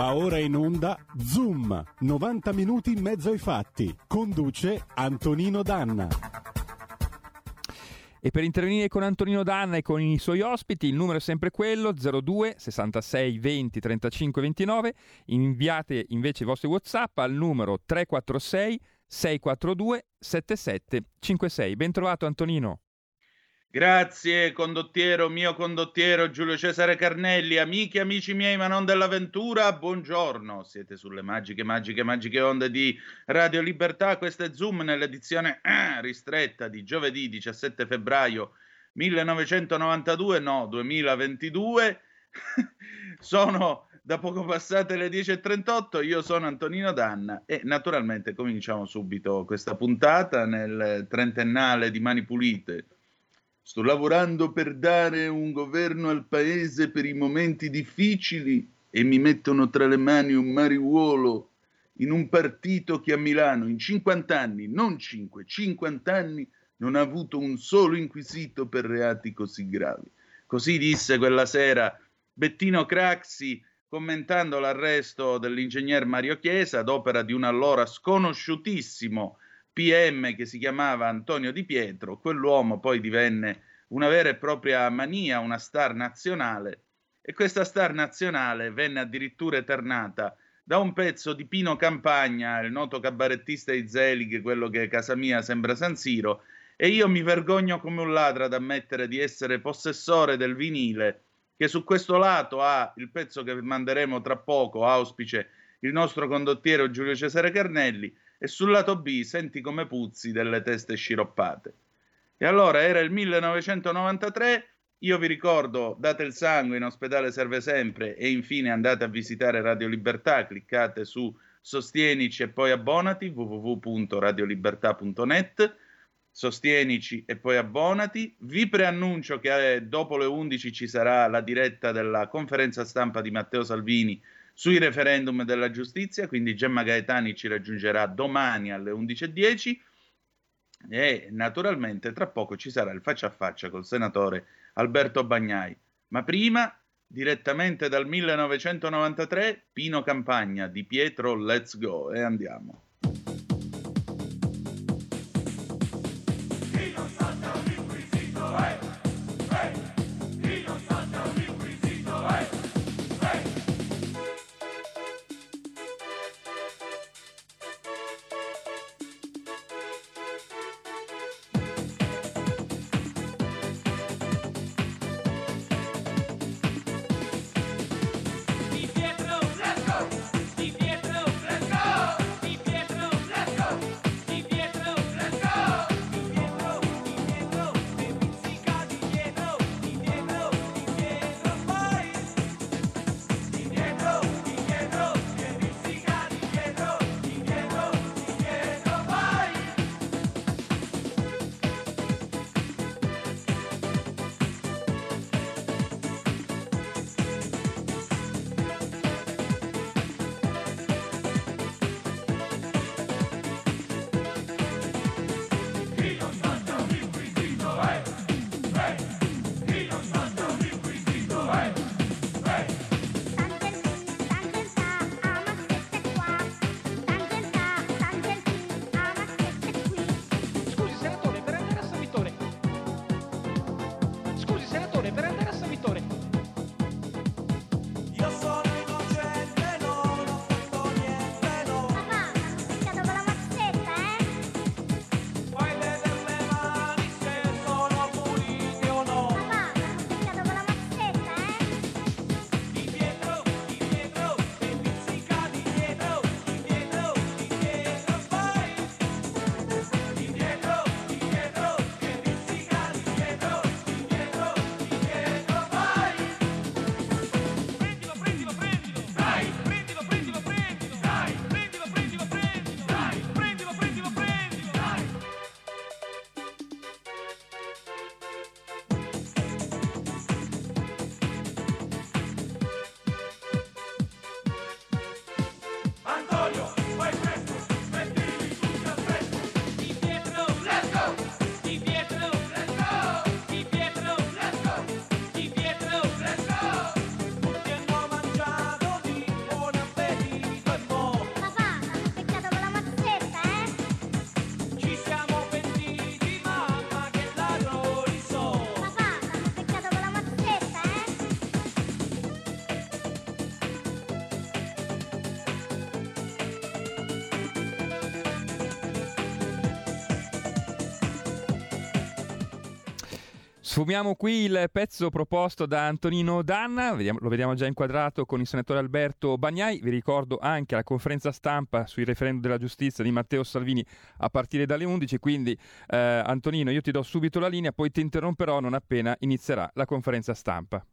Va ora in onda Zoom, 90 minuti in mezzo ai fatti. Conduce Antonino Danna. E per intervenire con Antonino Danna e con i suoi ospiti il numero è sempre quello 02 66 20 35 29. Inviate invece i vostri WhatsApp al numero 346 642 7756. Ben trovato Antonino. Grazie, condottiero, mio condottiero Giulio Cesare Carnelli, amiche amici miei, ma non dell'avventura, buongiorno. Siete sulle magiche, magiche, magiche onde di Radio Libertà. Questo è Zoom nell'edizione eh, ristretta di giovedì 17 febbraio 1992, no, 2022. sono da poco passate le 10.38, io sono Antonino Danna e naturalmente cominciamo subito questa puntata nel trentennale di Mani Pulite Sto lavorando per dare un governo al paese per i momenti difficili e mi mettono tra le mani un mariuolo in un partito che a Milano in 50 anni, non 5, 50 anni, non ha avuto un solo inquisito per reati così gravi. Così disse quella sera Bettino Craxi commentando l'arresto dell'ingegner Mario Chiesa ad opera di un allora sconosciutissimo PM che si chiamava Antonio Di Pietro, quell'uomo poi divenne una vera e propria mania, una star nazionale e questa star nazionale venne addirittura eternata da un pezzo di Pino Campagna, il noto cabarettista di Zelig, quello che casa mia sembra San Siro, e io mi vergogno come un ladro ad ammettere di essere possessore del vinile, che su questo lato ha il pezzo che manderemo tra poco, auspice il nostro condottiero Giulio Cesare Carnelli, e sul lato B senti come puzzi delle teste sciroppate. E allora era il 1993, io vi ricordo, date il sangue, in ospedale serve sempre e infine andate a visitare Radio Libertà, cliccate su Sostienici e poi abbonati, www.radiolibertà.net, sostienici e poi abbonati. Vi preannuncio che eh, dopo le 11 ci sarà la diretta della conferenza stampa di Matteo Salvini sui referendum della giustizia, quindi Gemma Gaetani ci raggiungerà domani alle 11.10 e naturalmente tra poco ci sarà il faccia a faccia col senatore Alberto Bagnai. Ma prima, direttamente dal 1993, Pino Campagna di Pietro Let's Go e andiamo. Sfumiamo qui il pezzo proposto da Antonino Danna, lo vediamo già inquadrato con il senatore Alberto Bagnai. Vi ricordo anche la conferenza stampa sui referendum della giustizia di Matteo Salvini a partire dalle 11. Quindi, eh, Antonino, io ti do subito la linea, poi ti interromperò non appena inizierà la conferenza stampa.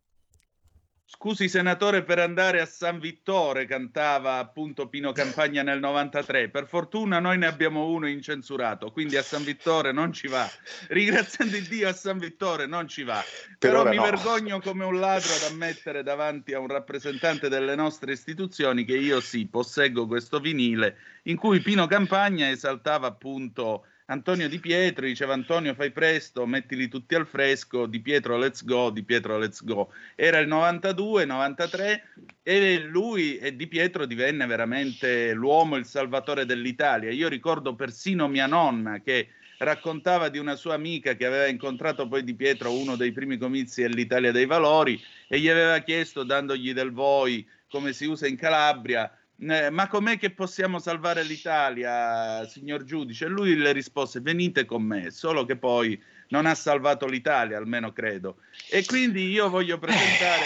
Scusi senatore per andare a San Vittore, cantava appunto Pino Campagna nel 93. Per fortuna noi ne abbiamo uno incensurato, quindi a San Vittore non ci va. Ringraziando Dio a San Vittore non ci va. Per Però mi no. vergogno come un ladro ad ammettere davanti a un rappresentante delle nostre istituzioni che io sì, posseggo questo vinile in cui Pino Campagna esaltava appunto Antonio Di Pietro diceva Antonio fai presto, mettili tutti al fresco, Di Pietro let's go, Di Pietro let's go. Era il 92, 93 e lui e Di Pietro divenne veramente l'uomo, il salvatore dell'Italia. Io ricordo persino mia nonna che raccontava di una sua amica che aveva incontrato poi Di Pietro uno dei primi comizi dell'Italia dei Valori e gli aveva chiesto, dandogli del voi, come si usa in Calabria, eh, ma com'è che possiamo salvare l'Italia, signor giudice? E lui le rispose: Venite con me, solo che poi non ha salvato l'Italia, almeno credo. E quindi io voglio presentare,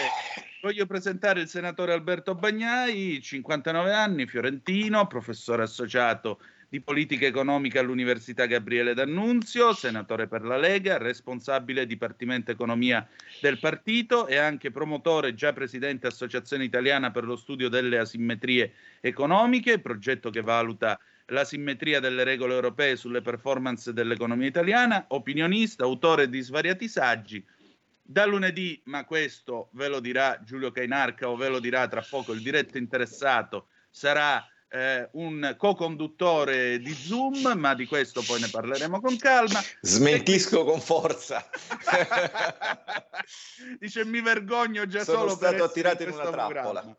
voglio presentare il senatore Alberto Bagnai, 59 anni, fiorentino, professore associato di politica economica all'Università Gabriele D'Annunzio, senatore per la Lega, responsabile Dipartimento Economia del partito e anche promotore, già presidente Associazione Italiana per lo studio delle asimmetrie economiche, progetto che valuta la simmetria delle regole europee sulle performance dell'economia italiana, opinionista, autore di svariati saggi. Da lunedì, ma questo ve lo dirà Giulio Cainarca o ve lo dirà tra poco il diretto interessato, sarà eh, un co-conduttore di Zoom, ma di questo poi ne parleremo con calma. Smentisco con forza. Dice mi vergogno già Sono solo stato attirato in, una trappola.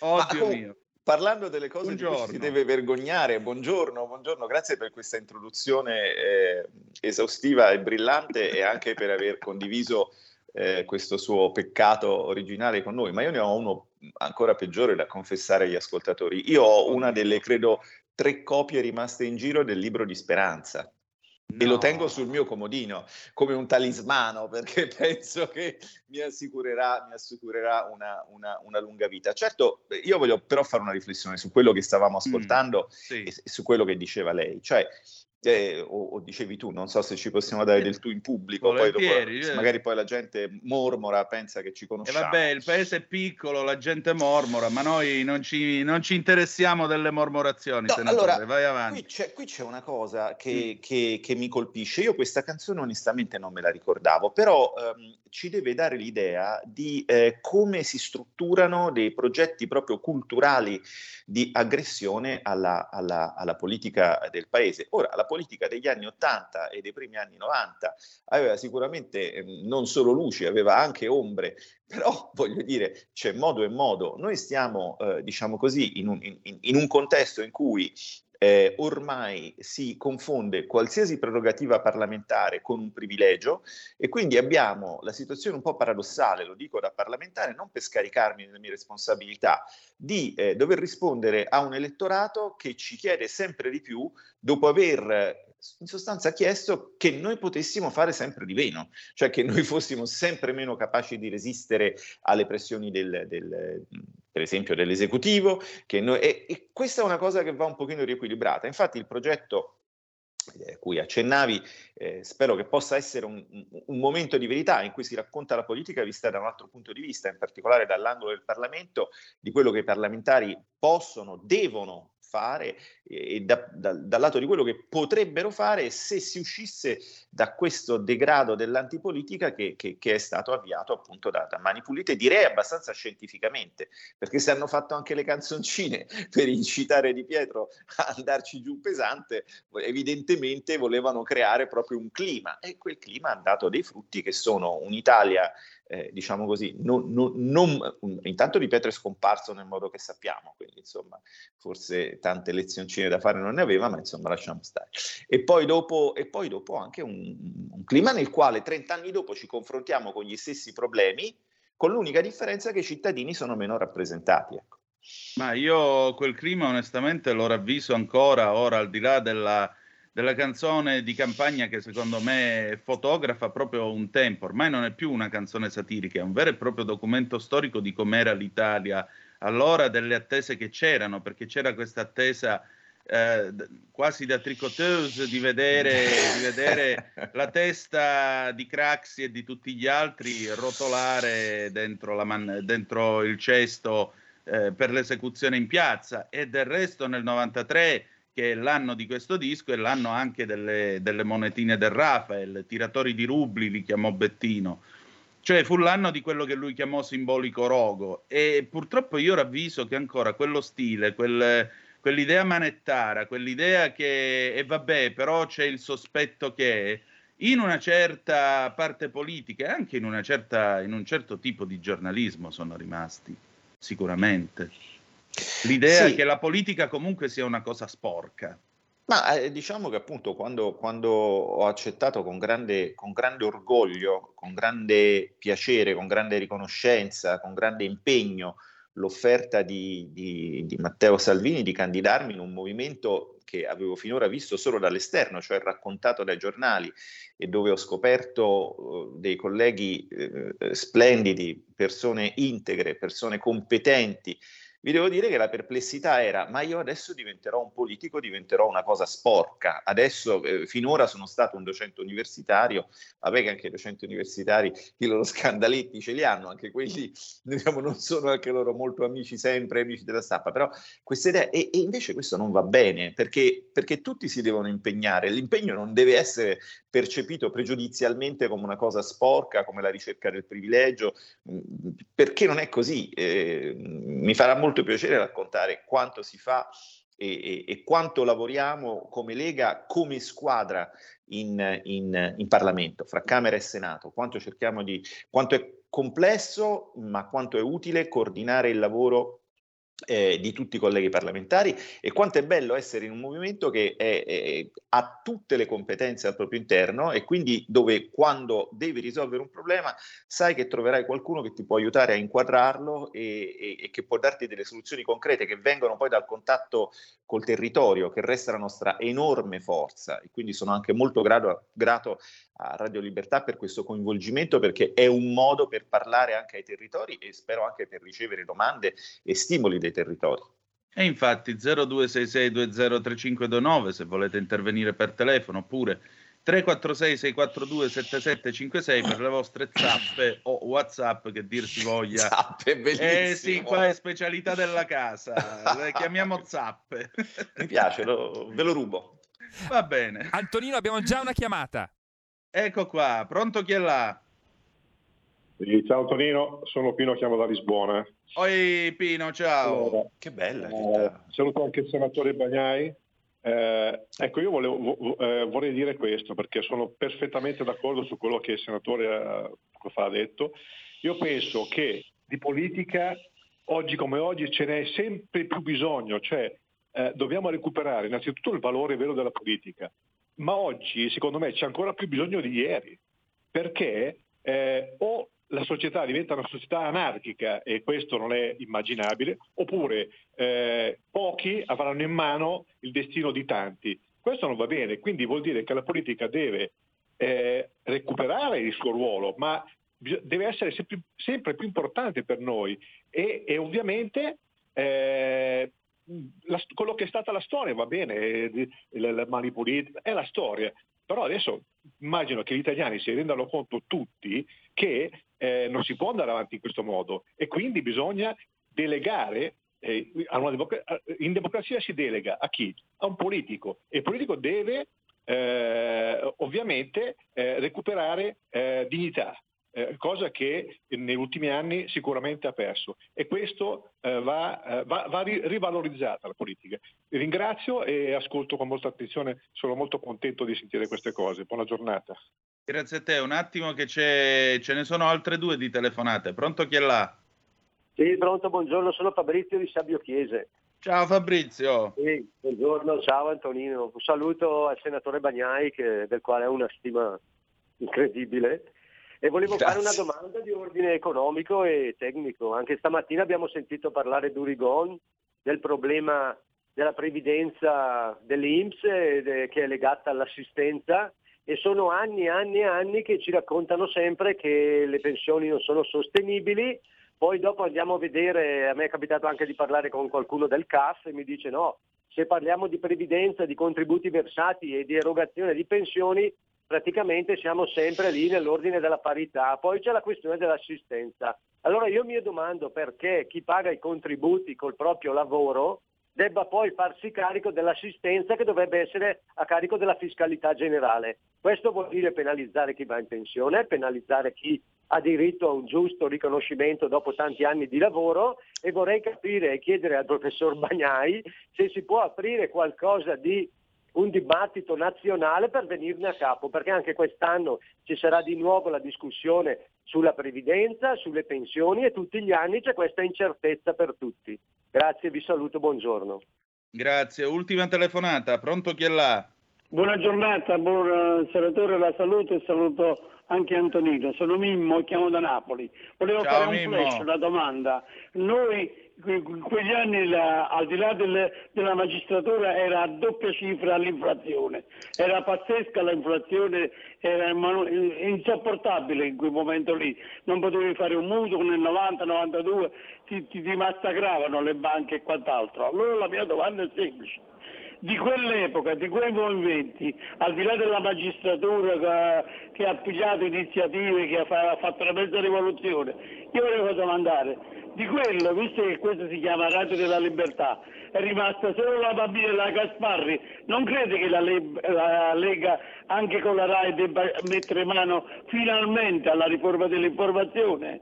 Oddio mio. Parlando delle cose buongiorno. di cui si deve vergognare, buongiorno, buongiorno, grazie per questa introduzione eh, esaustiva e brillante e anche per aver condiviso eh, questo suo peccato originale con noi, ma io ne ho uno ancora peggiore da confessare agli ascoltatori. Io ho una delle, credo, tre copie rimaste in giro del libro di Speranza. No. E lo tengo sul mio comodino come un talismano perché penso che mi assicurerà, mi assicurerà una, una, una, lunga vita. Certo, io voglio però fare una riflessione su quello che stavamo mm, ascoltando mm, sì. e, e, su quello che diceva lei. Cioè, eh, o, o, dicevi tu, non so se ci possiamo dare del tu in pubblico, poi dopo, eh. magari poi la gente mormora, pensa che ci conosciamo. E vabbè, il paese è piccolo, la gente mormora, ma noi non ci, non ci interessiamo delle mormorazioni, no, allora, vai avanti. Qui c'è, qui c'è una cosa che, mm. che, che, mi colpisce, io questa canzone onestamente non me la ricordavo, però ehm, ci deve dare l'idea di eh, come si strutturano dei progetti proprio culturali di aggressione alla, alla, alla politica del paese. Ora, la politica degli anni 80 e dei primi anni 90 aveva sicuramente eh, non solo luci, aveva anche ombre, però voglio dire, c'è modo e modo. Noi stiamo, eh, diciamo così, in un, in, in un contesto in cui eh, ormai si confonde qualsiasi prerogativa parlamentare con un privilegio e quindi abbiamo la situazione un po' paradossale, lo dico da parlamentare, non per scaricarmi delle mie responsabilità, di eh, dover rispondere a un elettorato che ci chiede sempre di più dopo aver in sostanza chiesto che noi potessimo fare sempre di meno, cioè che noi fossimo sempre meno capaci di resistere alle pressioni del, del per esempio dell'esecutivo, noi, e, e, questa è una cosa che va un pochino riequilibrata. Infatti il progetto eh, cui accennavi, eh, spero che possa essere un, un, momento di verità in cui si racconta la politica vista da un altro punto di vista, in particolare dall'angolo del Parlamento, di quello che i parlamentari possono, devono fare e da, da, dal lato di quello che potrebbero fare se si uscisse da questo degrado dell'antipolitica che, che, che è stato avviato appunto da, da, Mani Pulite, direi abbastanza scientificamente, perché se hanno fatto anche le canzoncine per incitare Di Pietro a andarci giù pesante, evidentemente volevano creare proprio un clima e quel clima ha dato dei frutti che sono un'Italia eh, diciamo così, non, non, non, intanto Di Pietro è scomparso nel modo che sappiamo, quindi insomma forse tante lezioncine da fare non ne aveva, ma insomma lasciamo stare. E poi dopo, e poi dopo anche un, un clima nel quale 30 anni dopo ci confrontiamo con gli stessi problemi, con l'unica differenza che i cittadini sono meno rappresentati. Ecco. Ma io quel clima onestamente lo ravviso ancora ora, al di là della della canzone di campagna che secondo me fotografa proprio un tempo, ormai non è più una canzone satirica, è un vero e proprio documento storico di com'era l'Italia allora, delle attese che c'erano, perché c'era questa attesa eh, quasi da tricoteuse di vedere, di vedere la testa di Craxi e di tutti gli altri rotolare dentro, man- dentro il cesto eh, per l'esecuzione in piazza. E del resto nel 93 che è l'anno di questo disco e l'anno anche delle, delle monetine del Rafael, tiratori di rubli li chiamò Bettino. Cioè fu l'anno di quello che lui chiamò simbolico rogo e purtroppo io ravviso che ancora quello stile, quel, quell'idea manettara, quell'idea che, e vabbè, però c'è il sospetto che in una certa parte politica e anche in, certa, in un certo tipo di giornalismo sono rimasti, sicuramente. L'idea sì. che la politica comunque sia una cosa sporca. Ma eh, diciamo che appunto quando, quando ho accettato con grande, con grande, orgoglio, con grande piacere, con grande riconoscenza, con grande impegno l'offerta di, di, di Matteo Salvini di candidarmi in un movimento che avevo finora visto solo dall'esterno, cioè raccontato dai giornali e dove ho scoperto uh, dei colleghi uh, splendidi, persone integre, persone competenti, vi devo dire che la perplessità era, ma io adesso diventerò un politico, diventerò una cosa sporca. Adesso, eh, finora sono stato un docente universitario, vabbè che anche i docenti universitari i loro scandaletti ce li hanno, anche quelli diciamo, non sono anche loro molto amici sempre, amici della stampa, però queste idee, e, e invece questo non va bene, perché, perché tutti si devono impegnare, l'impegno non deve essere percepito pregiudizialmente come una cosa sporca, come la ricerca del privilegio, perché non è così. Eh, mi farà molto piacere raccontare quanto si fa e, e, e quanto lavoriamo come Lega, come squadra in, in, in, Parlamento, fra Camera e Senato, quanto cerchiamo di, quanto è complesso, ma quanto è utile coordinare il lavoro eh, di tutti i colleghi parlamentari. E quanto è bello essere in un movimento che è, è, ha tutte le competenze al proprio interno e quindi dove quando devi risolvere un problema sai che troverai qualcuno che ti può aiutare a inquadrarlo e, e, e che può darti delle soluzioni concrete che vengono poi dal contatto col territorio che resta la nostra enorme forza. E quindi sono anche molto grato, grato a Radio Libertà per questo coinvolgimento perché è un modo per parlare anche ai territori e spero anche per ricevere domande e stimoli dei territori. E infatti 0266203529 se volete intervenire per telefono oppure 346 642 7756 per le vostre zappe o whatsapp che dir si voglia. Zappe bellissimo eh sì qua è specialità della casa le chiamiamo zappe. Mi piace lo, ve lo rubo. Va bene. Antonino abbiamo già una chiamata. Ecco qua pronto chi è là sì, ciao Antonino sono Pino chiamo da Lisbona. Oi Pino ciao. Allora, che bella eh, saluto anche il senatore Bagnai. Eh, ecco, io volevo, eh, vorrei dire questo perché sono perfettamente d'accordo su quello che il senatore eh, ha detto. Io penso che di politica oggi come oggi ce n'è sempre più bisogno, cioè eh, dobbiamo recuperare innanzitutto il valore vero della politica, ma oggi secondo me c'è ancora più bisogno di ieri, perché eh, o la società diventa una società anarchica e questo non è immaginabile, oppure eh, pochi avranno in mano il destino di tanti. Questo non va bene, quindi vuol dire che la politica deve eh, recuperare il suo ruolo, ma deve essere sempre, sempre più importante per noi e, e ovviamente eh, la, quello che è stata la storia va bene, la mani pulite, è la storia, però adesso immagino che gli italiani si rendano conto tutti che eh, non si può andare avanti in questo modo. E quindi bisogna delegare eh, democ- in democrazia si delega a chi? A un politico. E il politico deve eh, ovviamente eh, recuperare eh, dignità, eh, cosa che negli ultimi anni sicuramente ha perso e questo eh, va, eh, va, va, rivalorizzata la politica. Vi ringrazio e ascolto con molta attenzione, sono molto contento di sentire queste cose. Buona giornata. Grazie a te, un attimo che ce ne sono altre due di telefonate. Pronto chi è là? Sì, pronto, buongiorno, sono Fabrizio di Sabio Chiese. Ciao Fabrizio. Sì, buongiorno, ciao Antonino. Un saluto al senatore Bagnai che, del quale ho una stima incredibile e volevo Grazie. fare una domanda di ordine economico e tecnico. Anche stamattina abbiamo sentito parlare d'Urigon, del problema della previdenza dell'Inps che è legata all'assistenza e sono anni e anni e anni che ci raccontano sempre che le pensioni non sono sostenibili, poi dopo andiamo a vedere, a me è capitato anche di parlare con qualcuno del CAF e mi dice no, se parliamo di previdenza, di contributi versati e di erogazione di pensioni, praticamente siamo sempre lì nell'ordine della parità. Poi c'è la questione dell'assistenza. Allora io mi domando perché chi paga i contributi col proprio lavoro debba poi farsi carico dell'assistenza che dovrebbe essere a carico della fiscalità generale. Questo vuol dire penalizzare chi va in pensione, penalizzare chi ha diritto a un giusto riconoscimento dopo tanti anni di lavoro e vorrei capire e chiedere al professor Bagnai se si può aprire qualcosa di un dibattito nazionale per venirne a capo, perché anche quest'anno ci sarà di nuovo la discussione sulla previdenza, sulle pensioni e tutti gli anni c'è questa incertezza per tutti. Grazie, vi saluto, buongiorno. Grazie, ultima telefonata, pronto chi è là? Buona giornata, buon senatore, la saluto e saluto anche Antonino. Sono Mimmo e chiamo da Napoli. Volevo Ciao, fare un Mimmo. flash, una domanda. Noi in quegli anni la- al di là del- della magistratura era a doppia cifra l'inflazione, era pazzesca l'inflazione, era insopportabile in quel momento lì, non potevi fare un mutuo nel 90-92, ti, ti, ti massacravano le banche e quant'altro. Allora la mia domanda è semplice. Di quell'epoca, di quei movimenti, al di là della magistratura che ha, che pigliato iniziative, che ha fatto la mezza rivoluzione, io volevo domandare, di quello, visto che questo si chiama Radio della Libertà, è rimasta solo la bambina della Gasparri, non crede che la, Le- la Lega anche con la RAI debba mettere mano finalmente alla riforma dell'informazione?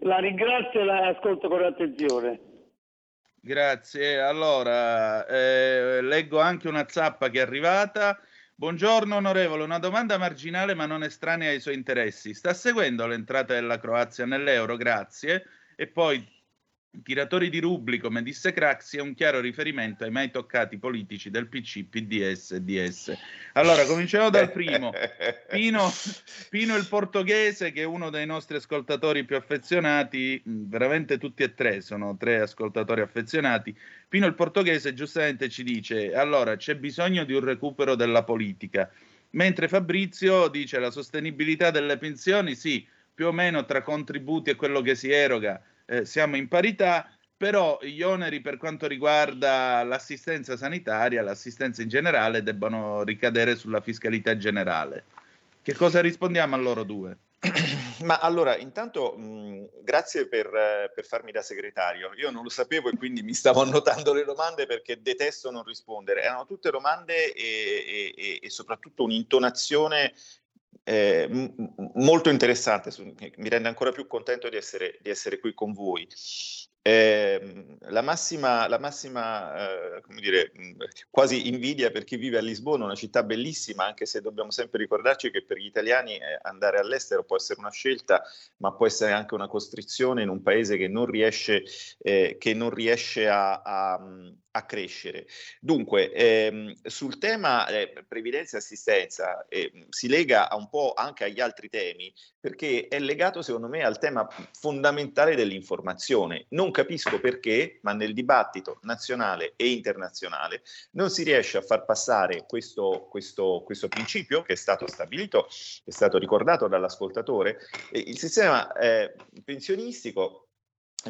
La ringrazio e la ascolto con attenzione. Grazie. Allora, eh, leggo anche una zappa che è arrivata. Buongiorno onorevole, una domanda marginale ma non estranea ai suoi interessi. Sta seguendo l'entrata della Croazia nell'euro? Grazie. E poi, tiratori di rubli, come disse Craxi, è un chiaro riferimento ai mai toccati politici del PC, PDS e DS. Allora, cominciamo dal primo. Pino, Pino il portoghese, che è uno dei nostri ascoltatori più affezionati, mh, veramente tutti e tre sono tre ascoltatori affezionati. Pino il portoghese giustamente ci dice: allora c'è bisogno di un recupero della politica. Mentre Fabrizio dice la sostenibilità delle pensioni, sì, più o meno tra contributi e quello che si eroga eh, siamo in parità, però gli oneri per quanto riguarda l'assistenza sanitaria, l'assistenza in generale, debbono ricadere sulla fiscalità generale. Che cosa rispondiamo a loro due? Ma allora, intanto mh, grazie per, per farmi da segretario. Io non lo sapevo e quindi mi stavo annotando le domande perché detesto non rispondere. Erano tutte domande e, e- e soprattutto un'intonazione eh, molto interessante, mi rende ancora più contento di essere, di essere qui con voi. Eh, la massima, la massima eh, come dire, mh, quasi invidia per chi vive a Lisbona, una città bellissima, anche se dobbiamo sempre ricordarci che per gli italiani eh, andare all'estero può essere una scelta, ma può essere anche una costrizione in un paese che non riesce, eh, che non riesce a, a, a crescere. Dunque, ehm, sul tema eh, previdenza e assistenza eh, si lega un po' anche agli altri temi, perché è legato secondo me al tema fondamentale dell'informazione. Non capisco perché, ma nel dibattito nazionale e internazionale non si riesce a far passare questo, questo, questo principio che è stato stabilito, è stato ricordato dall'ascoltatore. Il sistema eh, pensionistico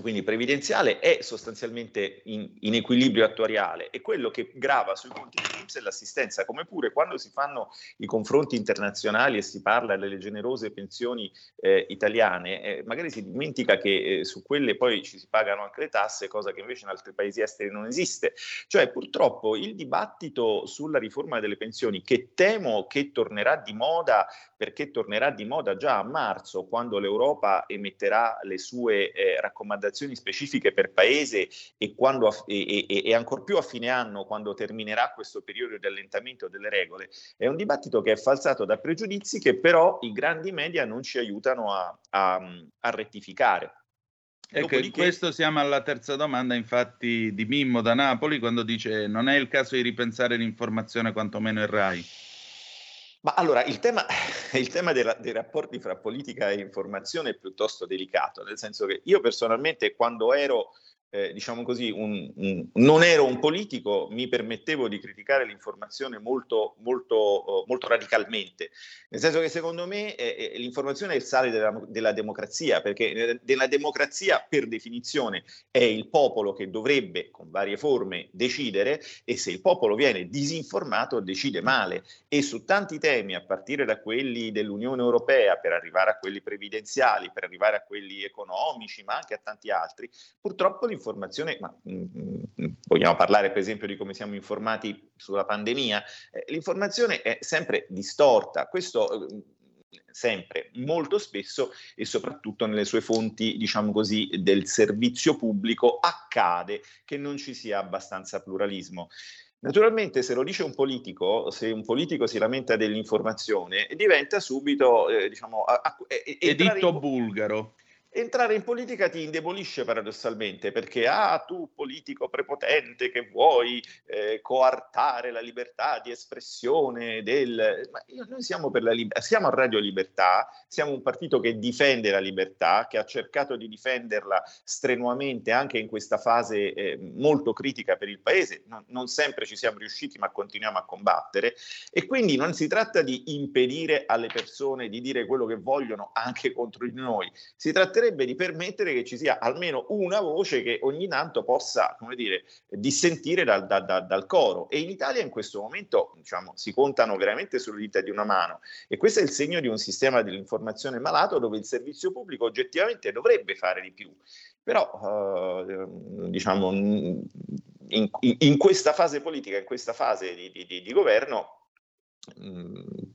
quindi previdenziale è sostanzialmente in, in, equilibrio attuariale e quello che grava sui conti dell'Inps è l'assistenza, come pure quando si fanno i confronti internazionali e si parla delle generose pensioni eh, italiane, eh, magari si dimentica che eh, su quelle poi ci si pagano anche le tasse, cosa che invece in altri paesi esteri non esiste. Cioè purtroppo il dibattito sulla riforma delle pensioni, che temo che tornerà di moda, perché tornerà di moda già a marzo, quando l'Europa emetterà le sue eh, raccomandazioni raccomandazioni specifiche per paese e, quando, e, e, e, ancor più a fine anno, quando terminerà questo periodo di allentamento delle regole, è un dibattito che è falsato da pregiudizi che però i grandi media non ci aiutano a, a, a rettificare. Ecco, in questo siamo alla terza domanda, infatti, di Mimmo da Napoli, quando dice non è il caso di ripensare l'informazione, quantomeno il RAI. Ma allora, il tema, il tema della, dei rapporti fra politica e informazione è piuttosto delicato, nel senso che io personalmente quando ero eh, diciamo così, un, un, non ero un politico, mi permettevo di criticare l'informazione molto, molto, uh, molto radicalmente. Nel senso che secondo me eh, eh, l'informazione è il sale della, della democrazia, perché nella democrazia per definizione è il popolo che dovrebbe, con varie forme, decidere e se il popolo viene disinformato decide male. E su tanti temi, a partire da quelli dell'Unione Europea, per arrivare a quelli previdenziali, per arrivare a quelli economici, ma anche a tanti altri, purtroppo l'informazione ma mh, mm, mh, mm, vogliamo parlare per esempio di come siamo informati sulla pandemia, eh, l'informazione è sempre distorta, questo eh, sempre, molto spesso e soprattutto nelle sue fonti, diciamo così, del servizio pubblico accade che non ci sia abbastanza pluralismo. Naturalmente se lo dice un politico, se un politico si lamenta dell'informazione, diventa subito, eh, diciamo, a, a, a, editto in... bulgaro entrare in politica ti indebolisce paradossalmente perché ah tu politico prepotente che vuoi eh, coartare la libertà di espressione del ma io, noi siamo per la libertà siamo a Radio Libertà siamo un partito che difende la libertà che ha cercato di difenderla strenuamente anche in questa fase eh, molto critica per il paese. Non, non sempre ci siamo riusciti ma continuiamo a combattere. E quindi non si tratta di impedire alle persone di dire quello che vogliono anche contro di noi. Si tratta tratterebbe di permettere che ci sia almeno una voce che ogni tanto possa, come dire, dissentire dal, da, da, dal coro. E in Italia in questo momento diciamo, si contano veramente sulle dita di una mano. E questo è il segno di un sistema dell'informazione malato dove il servizio pubblico oggettivamente dovrebbe fare di più. Però, eh, diciamo, in, in, questa fase politica, in questa fase di, di, di governo,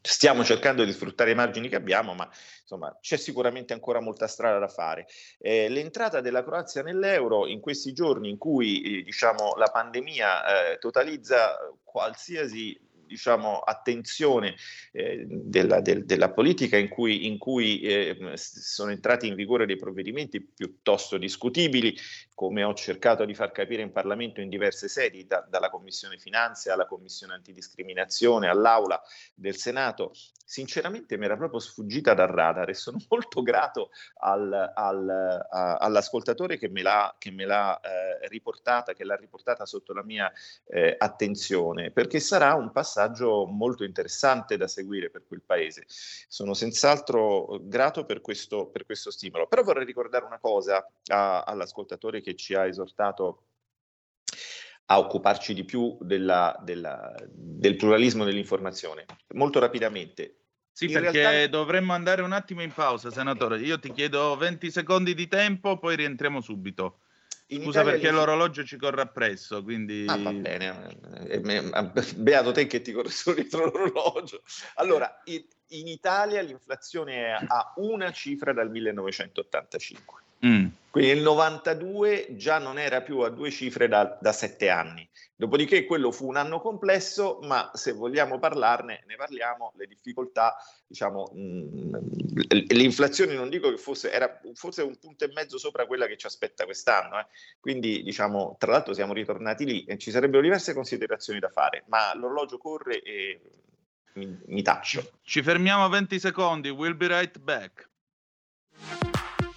stiamo cercando di sfruttare i margini che abbiamo, ma insomma c'è sicuramente ancora molta strada da fare. Eh, l'entrata della Croazia nell'euro in questi giorni in cui eh, diciamo, la pandemia eh, totalizza qualsiasi diciamo, attenzione eh, della, del, della, politica in cui, in cui eh, sono entrati in vigore dei provvedimenti piuttosto discutibili, come ho cercato di far capire in Parlamento in diverse sedi, da, dalla Commissione Finanze alla Commissione Antidiscriminazione, all'Aula del Senato, sinceramente mi era proprio sfuggita dal radar e sono molto grato al, al, a, all'ascoltatore che me l'ha, che me l'ha eh, riportata, che l'ha riportata sotto la mia eh, attenzione, perché sarà un passaggio molto interessante da seguire per quel paese. Sono senz'altro grato per questo, per questo stimolo. Però vorrei ricordare una cosa a, all'ascoltatore che ci ha esortato a occuparci di più della, della, del pluralismo dell'informazione. Molto rapidamente. Sì, in perché realtà... dovremmo andare un attimo in pausa, senatore. Io ti chiedo 20 secondi di tempo, poi rientriamo subito. In Scusa Italia perché l'orologio ci corre appresso, quindi... Ah, va bene, eh, beato te che ti corre solo dietro l'orologio. Allora, in, in Italia l'inflazione è a una cifra dal 1985. Mm. Quindi nel 92 già non era più a due cifre da, da, sette anni. Dopodiché quello fu un anno complesso, ma se vogliamo parlarne, ne parliamo, le difficoltà, diciamo, mh, l'inflazione non dico che fosse, era forse un punto e mezzo sopra quella che ci aspetta quest'anno. Eh. Quindi, diciamo, tra l'altro siamo ritornati lì e ci sarebbero diverse considerazioni da fare, ma l'orologio corre e mi, mi taccio. Ci fermiamo 20 secondi, we'll be right back.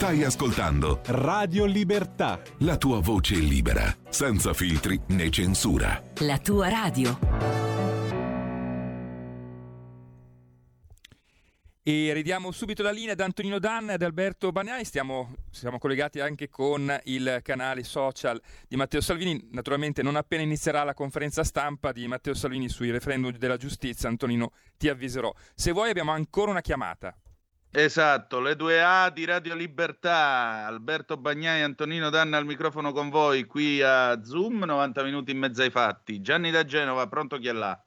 Stai ascoltando Radio Libertà. La tua voce libera, senza filtri né censura. La tua radio. E ridiamo subito la linea ad Antonino Danna e ad Alberto Bagnai. Stiamo, siamo collegati anche con il canale social di Matteo Salvini. Naturalmente, non appena inizierà la conferenza stampa di Matteo Salvini sui referendum della giustizia, Antonino, ti avviserò. Se vuoi, abbiamo ancora una chiamata. Esatto, le due A di Radio Libertà, Alberto Bagnai e Antonino Danna al microfono con voi qui a Zoom, 90 minuti in mezzo ai fatti. Gianni da Genova, pronto chi è là?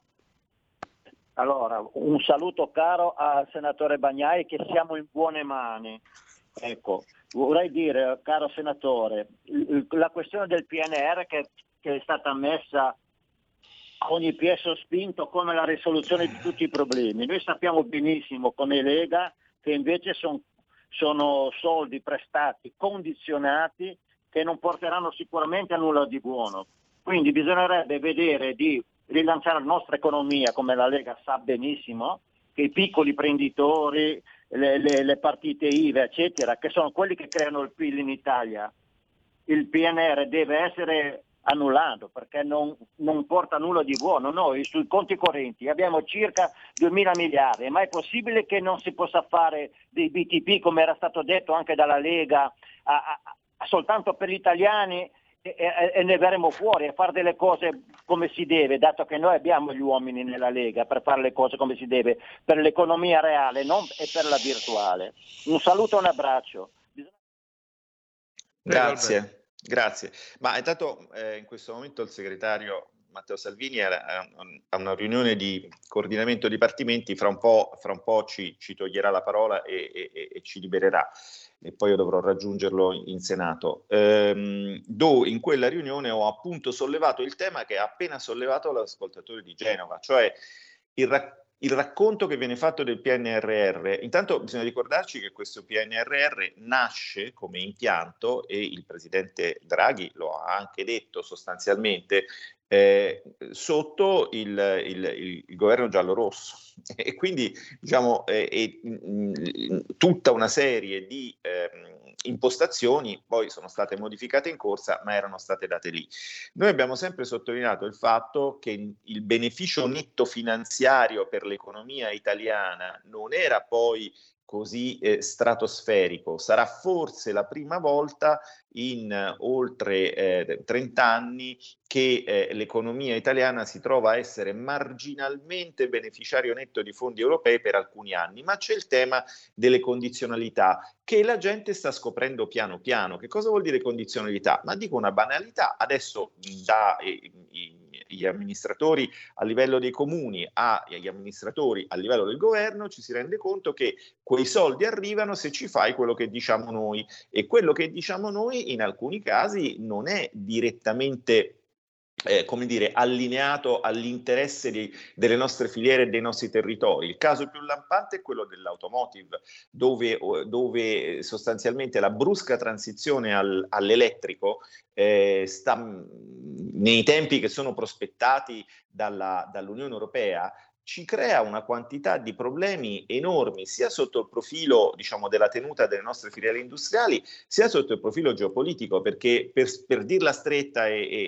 Allora, un saluto caro al senatore Bagnai che siamo in buone mani. Ecco, vorrei dire, caro senatore, la questione del PNR che, che è stata messa ogni PS spinto come la risoluzione di tutti i problemi. Noi sappiamo benissimo come Lega che invece son, sono soldi prestati, condizionati, che non porteranno sicuramente a nulla di buono. Quindi bisognerebbe vedere di rilanciare la nostra economia, come la Lega sa benissimo, che i piccoli imprenditori, le, le, le partite IVA, eccetera, che sono quelli che creano il PIL in Italia, il PNR deve essere annullato perché non, non, porta nulla di buono. Noi sui conti correnti abbiamo circa 2 mila miliardi, ma è possibile che non si possa fare dei BTP come era stato detto anche dalla Lega a, a, a soltanto per gli italiani e, e, e, ne verremo fuori e fare delle cose come si deve, dato che noi abbiamo gli uomini nella Lega per fare le cose come si deve, per l'economia reale non, e per la virtuale. Un saluto e un abbraccio. Grazie, grazie. Ma intanto eh, in questo momento il segretario Matteo Salvini a una riunione di coordinamento dipartimenti, fra un po', fra un po ci, ci, toglierà la parola e, e, e, ci libererà e poi io dovrò raggiungerlo in Senato. Ehm, do, in quella riunione ho appunto sollevato il tema che ha appena sollevato l'ascoltatore di Genova, cioè il racconto il racconto che viene fatto del PNRR, intanto bisogna ricordarci che questo PNRR nasce come impianto e il presidente Draghi lo ha anche detto sostanzialmente eh, sotto il, il, il, governo giallo-rosso e quindi diciamo eh, mh, tutta una serie di eh, impostazioni poi sono state modificate in corsa ma erano state date lì. Noi abbiamo sempre sottolineato il fatto che il beneficio netto finanziario per l'economia italiana non era poi così eh, stratosferico. Sarà forse la prima volta in eh, oltre eh, 30 anni che eh, l'economia italiana si trova a essere marginalmente beneficiario netto di fondi europei per alcuni anni, ma c'è il tema delle condizionalità che la gente sta scoprendo piano piano. Che cosa vuol dire condizionalità? Ma dico una banalità, adesso da eh, gli amministratori a livello dei comuni agli amministratori a livello del governo, ci si rende conto che quei soldi arrivano se ci fai quello che diciamo noi. E quello che diciamo noi in alcuni casi non è direttamente eh, come dire, allineato all'interesse di, delle nostre filiere e dei nostri territori. Il caso più lampante è quello dell'automotive, dove, dove sostanzialmente la brusca transizione al, all'elettrico eh, sta nei tempi che sono prospettati dalla, dall'Unione Europea ci crea una quantità di problemi enormi sia sotto il profilo diciamo, della tenuta delle nostre filiere industriali sia sotto il profilo geopolitico perché per, per dirla stretta e, e,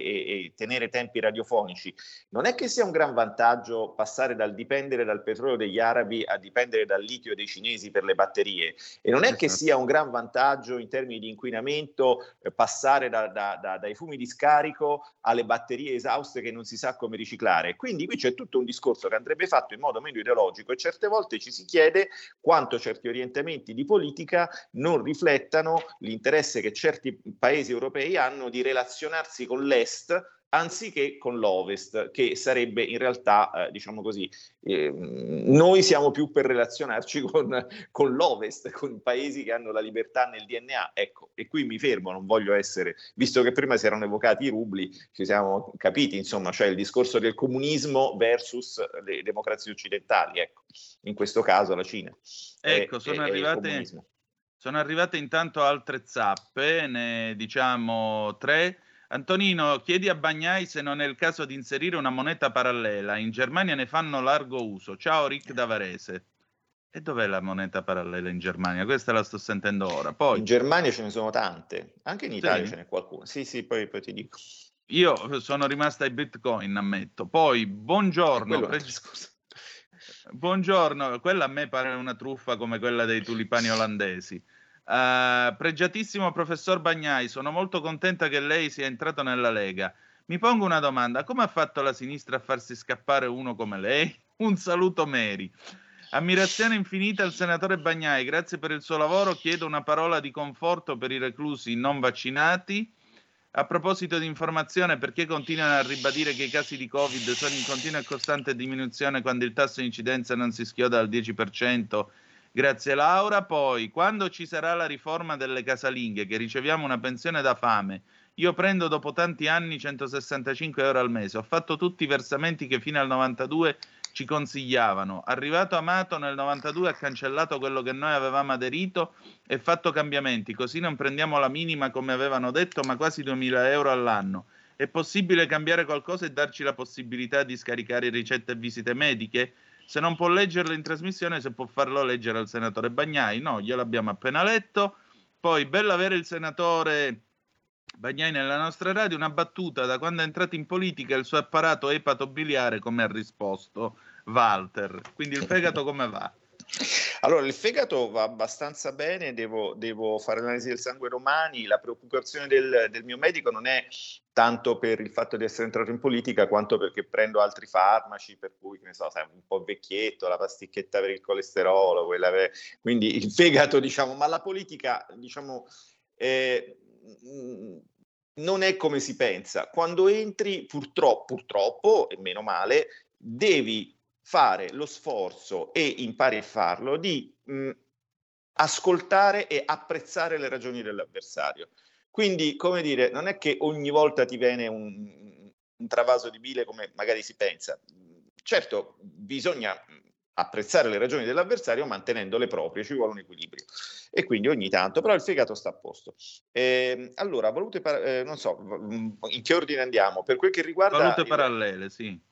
e, tenere tempi radiofonici non è che sia un gran vantaggio passare dal dipendere dal petrolio degli arabi a dipendere dal litio dei cinesi per le batterie e non è che esatto. sia un gran vantaggio in termini di inquinamento eh, passare da, da, da, dai fumi di scarico alle batterie esauste che non si sa come riciclare quindi qui c'è tutto un discorso che andrebbe fatto in modo meno ideologico e certe volte ci si chiede quanto certi orientamenti di politica non riflettano l'interesse che certi paesi europei hanno di relazionarsi con l'Est anziché con l'Ovest, che sarebbe in realtà, eh, diciamo così, eh, noi siamo più per relazionarci con, con, l'Ovest, con paesi che hanno la libertà nel DNA. Ecco, e qui mi fermo, non voglio essere, visto che prima si erano evocati i rubli, ci siamo capiti, insomma, cioè il discorso del comunismo versus le democrazie occidentali, ecco, in questo caso la Cina. Ecco, è, sono è, arrivate... Sono arrivate intanto altre zappe, ne diciamo tre. Antonino, chiedi a Bagnai se non è il caso di inserire una moneta parallela. In Germania ne fanno largo uso. Ciao Rick da Varese. E dov'è la moneta parallela in Germania? Questa la sto sentendo ora. Poi... In Germania ce ne sono tante, anche in Italia sì. ce n'è qualcuno. Sì, sì, poi, poi, ti dico. Io sono rimasta ai bitcoin, ammetto. Poi, buongiorno. Pre... Buongiorno, quella a me pare una truffa come quella dei tulipani olandesi. Uh, pregiatissimo professor Bagnai, sono molto contenta che lei sia entrato nella Lega. Mi pongo una domanda: come ha fatto la sinistra a farsi scappare uno come lei? Un saluto, Mary. Ammirazione infinita al senatore Bagnai, grazie per il suo lavoro. Chiedo una parola di conforto per i reclusi non vaccinati. A proposito di informazione, perché continuano a ribadire che i casi di Covid sono in continua e costante diminuzione quando il tasso di incidenza non si schioda al 10%? Grazie Laura. Poi, quando ci sarà la riforma delle casalinghe, che riceviamo una pensione da fame, Io prendo dopo tanti anni 165 euro al mese. Ho fatto tutti i versamenti che fino al 92 ci consigliavano. Arrivato Amato nel 92 ha cancellato quello che noi avevamo aderito e fatto cambiamenti, così non prendiamo la minima come avevano detto, ma quasi 2000 euro all'anno. È possibile cambiare qualcosa e darci la possibilità di scaricare ricette e visite mediche? Se non può leggerlo in trasmissione, se può farlo leggere al senatore Bagnai. No, gliel'abbiamo appena letto. Poi, bello avere il senatore Bagnai nella nostra radio, una battuta da quando è entrato in politica il suo apparato epatobiliare come ha risposto Walter. Quindi il fegato come va? Allora, il fegato va abbastanza bene, devo, devo fare l'analisi del sangue domani. La preoccupazione del, del, mio medico non è tanto per il fatto di essere entrato in politica, quanto perché prendo altri farmaci, per cui, che ne so, sai, un po' vecchietto, la pasticchetta per il colesterolo, per... quindi il fegato, diciamo, ma la politica, diciamo, eh, non è come si pensa. Quando entri, purtroppo, purtroppo, e meno male, devi fare lo sforzo e impari a farlo di mh, ascoltare e apprezzare le ragioni dell'avversario. Quindi, come dire, non è che ogni volta ti viene un, un travaso di bile come magari si pensa. Certo, bisogna apprezzare le ragioni dell'avversario mantenendo le proprie, ci vuole un equilibrio. E quindi ogni tanto, però il fegato sta a posto. Eh, allora, valute, par- eh, non so, in che ordine andiamo? Per quel che riguarda... Valute parallele, sì.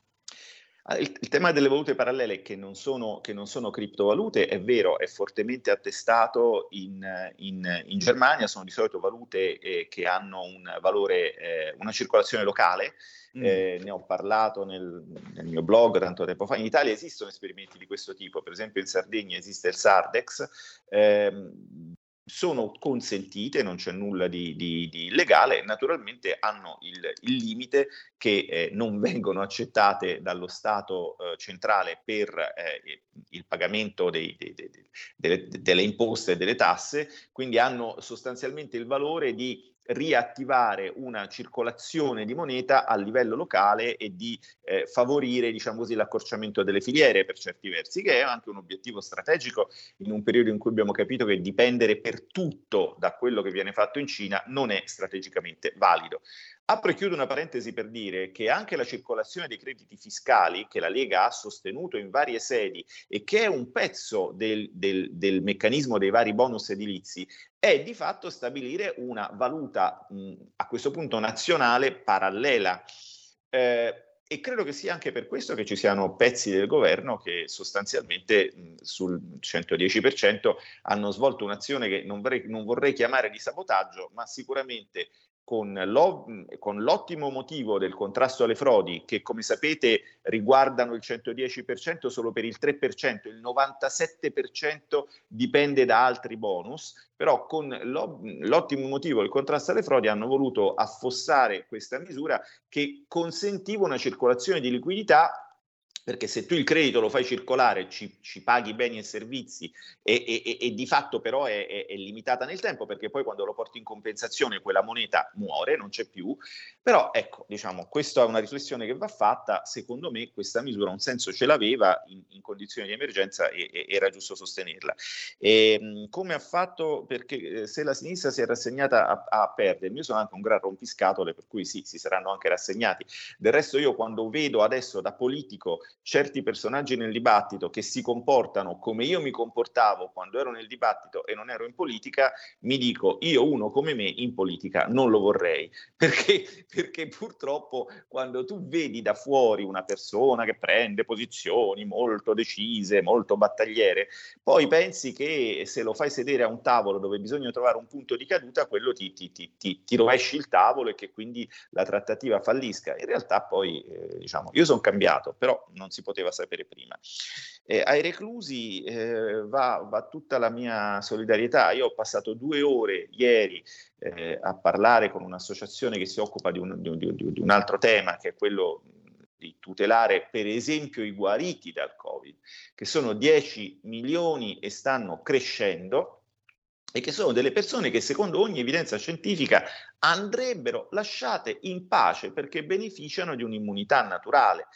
Ah, il, il, tema delle valute parallele che non, sono, che non sono criptovalute è vero, è fortemente attestato in, in, in Germania, sono di solito valute eh, che hanno un valore, eh, una circolazione locale, mm. eh, ne ho parlato nel, nel, mio blog tanto tempo fa, in Italia esistono esperimenti di questo tipo, per esempio in Sardegna esiste il Sardex, ehm, sono consentite, non c'è nulla di, di, di illegale, naturalmente hanno il, il limite che eh, non vengono accettate dallo Stato eh, centrale per eh, il pagamento dei, dei, dei, delle, delle imposte e delle tasse, quindi hanno sostanzialmente il valore di riattivare una circolazione di moneta a livello locale e di eh, favorire diciamo così, l'accorciamento delle filiere per certi versi, che è anche un obiettivo strategico in un periodo in cui abbiamo capito che dipendere per tutto da quello che viene fatto in Cina non è strategicamente valido. Apro e chiudo una parentesi per dire che anche la circolazione dei crediti fiscali, che la Lega ha sostenuto in varie sedi e che è un pezzo del, del, del meccanismo dei vari bonus edilizi, è di fatto stabilire una valuta mh, a questo punto nazionale parallela. Eh, e credo che sia anche per questo che ci siano pezzi del governo che sostanzialmente mh, sul 110% hanno svolto un'azione che non vorrei, non vorrei chiamare di sabotaggio, ma sicuramente con, lo, con, l'ottimo motivo del contrasto alle frodi, che come sapete riguardano il 110% solo per il 3%, il 97% dipende da altri bonus, però con lo, l'ottimo motivo del contrasto alle frodi hanno voluto affossare questa misura che consentiva una circolazione di liquidità perché se tu il credito lo fai circolare, ci, ci paghi beni e servizi e, e, e di fatto però è, è, è, limitata nel tempo perché poi quando lo porti in compensazione quella moneta muore, non c'è più, però ecco, diciamo, questa è una riflessione che va fatta, secondo me questa misura un senso ce l'aveva in, in condizioni di emergenza e, e, era giusto sostenerla. E, ehm, come ha fatto, perché eh, se la sinistra si è rassegnata a, a perdere, io sono anche un gran rompiscatole, per cui sì, si saranno anche rassegnati. Del resto io quando vedo adesso da politico certi personaggi nel dibattito che si comportano come io mi comportavo quando ero nel dibattito e non ero in politica, mi dico io uno come me in politica non lo vorrei, perché, perché purtroppo quando tu vedi da fuori una persona che prende posizioni molto decise, molto battagliere, poi pensi che se lo fai sedere a un tavolo dove bisogna trovare un punto di caduta, quello ti, ti, ti, ti, rovesci il tavolo e che quindi la trattativa fallisca. In realtà poi, eh, diciamo, io sono cambiato, però non si poteva sapere prima. Eh, ai reclusi eh, va, va, tutta la mia solidarietà. Io ho passato due ore ieri eh, a parlare con un'associazione che si occupa di un, di, di, di un altro tema, che è quello di tutelare per esempio i guariti dal Covid, che sono 10 milioni e stanno crescendo e che sono delle persone che secondo ogni evidenza scientifica andrebbero lasciate in pace perché beneficiano di un'immunità naturale.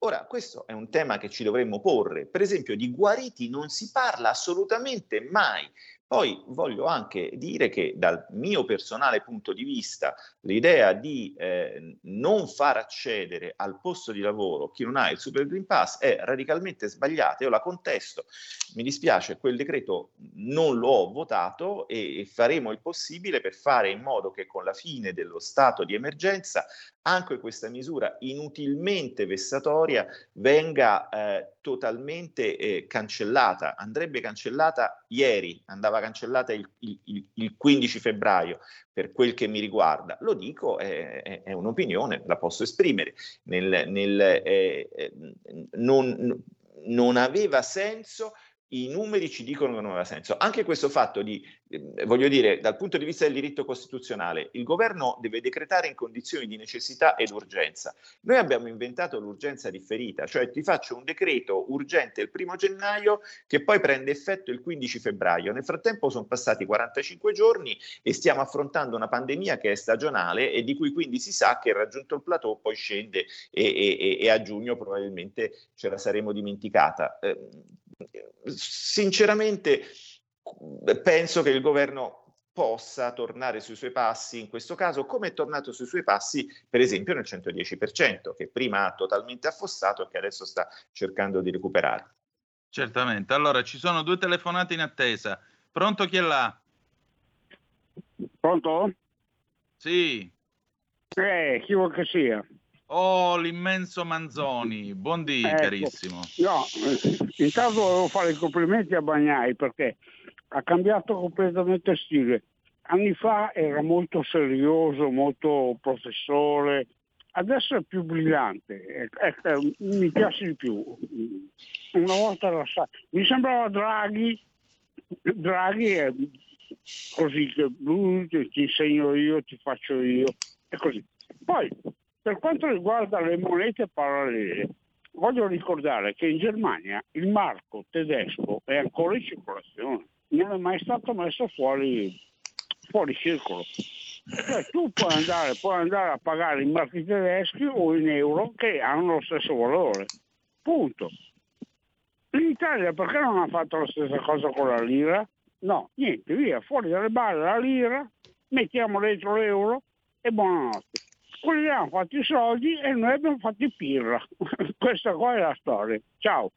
Ora, questo è un tema che ci dovremmo porre. Per esempio, di guariti non si parla assolutamente mai, Poi voglio anche dire che dal mio personale punto di vista l'idea di eh, non far accedere al posto di lavoro chi non ha il Super Green Pass è radicalmente sbagliata. Io la contesto, mi dispiace, quel decreto non l'ho votato e, e faremo il possibile per fare in modo che con la fine dello stato di emergenza anche questa misura inutilmente vessatoria venga eh, totalmente eh, cancellata. Andrebbe cancellata ieri, andava cancellata il, il, il, 15 febbraio per quel che mi riguarda. Lo dico, è, è, un'opinione, la posso esprimere. Nel, nel, eh, eh non, non aveva senso i numeri ci dicono che non aveva senso. Anche questo fatto di, eh, voglio dire, dal punto di vista del diritto costituzionale, il governo deve decretare in condizioni di necessità ed urgenza. Noi abbiamo inventato l'urgenza differita, cioè ti faccio un decreto urgente il primo gennaio che poi prende effetto il 15 febbraio. Nel frattempo sono passati 45 giorni e stiamo affrontando una pandemia che è stagionale e di cui quindi si sa che raggiunto il plateau poi scende e, e, e a giugno probabilmente ce la saremo dimenticata. Eh, sinceramente penso che il governo possa tornare sui suoi passi in questo caso, come è tornato sui suoi passi per esempio nel 110%, che prima ha totalmente affossato e che adesso sta cercando di recuperare. Certamente. Allora, ci sono due telefonate in attesa. Pronto chi è là? Pronto? Sì. Eh, chi vuoi che sia? Oh, l'immenso Manzoni, buondì ecco, carissimo. No, intanto volevo fare i complimenti a Bagnai perché ha cambiato completamente stile. Anni fa era molto serioso, molto professore, adesso è più brillante, ecco, mi piace di più. Una volta era mi sembrava Draghi, Draghi è così, ti insegno io, ti faccio io, è così. Poi per quanto riguarda le monete parallele, voglio ricordare che in Germania il marco tedesco è ancora in circolazione, non è mai stato messo fuori, fuori circolo. Cioè, tu puoi andare, puoi andare a pagare in marchi tedeschi o in euro che hanno lo stesso valore. Punto. In Italia perché non ha fatto la stessa cosa con la lira? No, niente, via, fuori dalle balle la lira, mettiamo dentro l'euro e buonanotte quelli hanno fatto i soldi e noi abbiamo fatto i pirra. Questa qua è la storia. Ciao.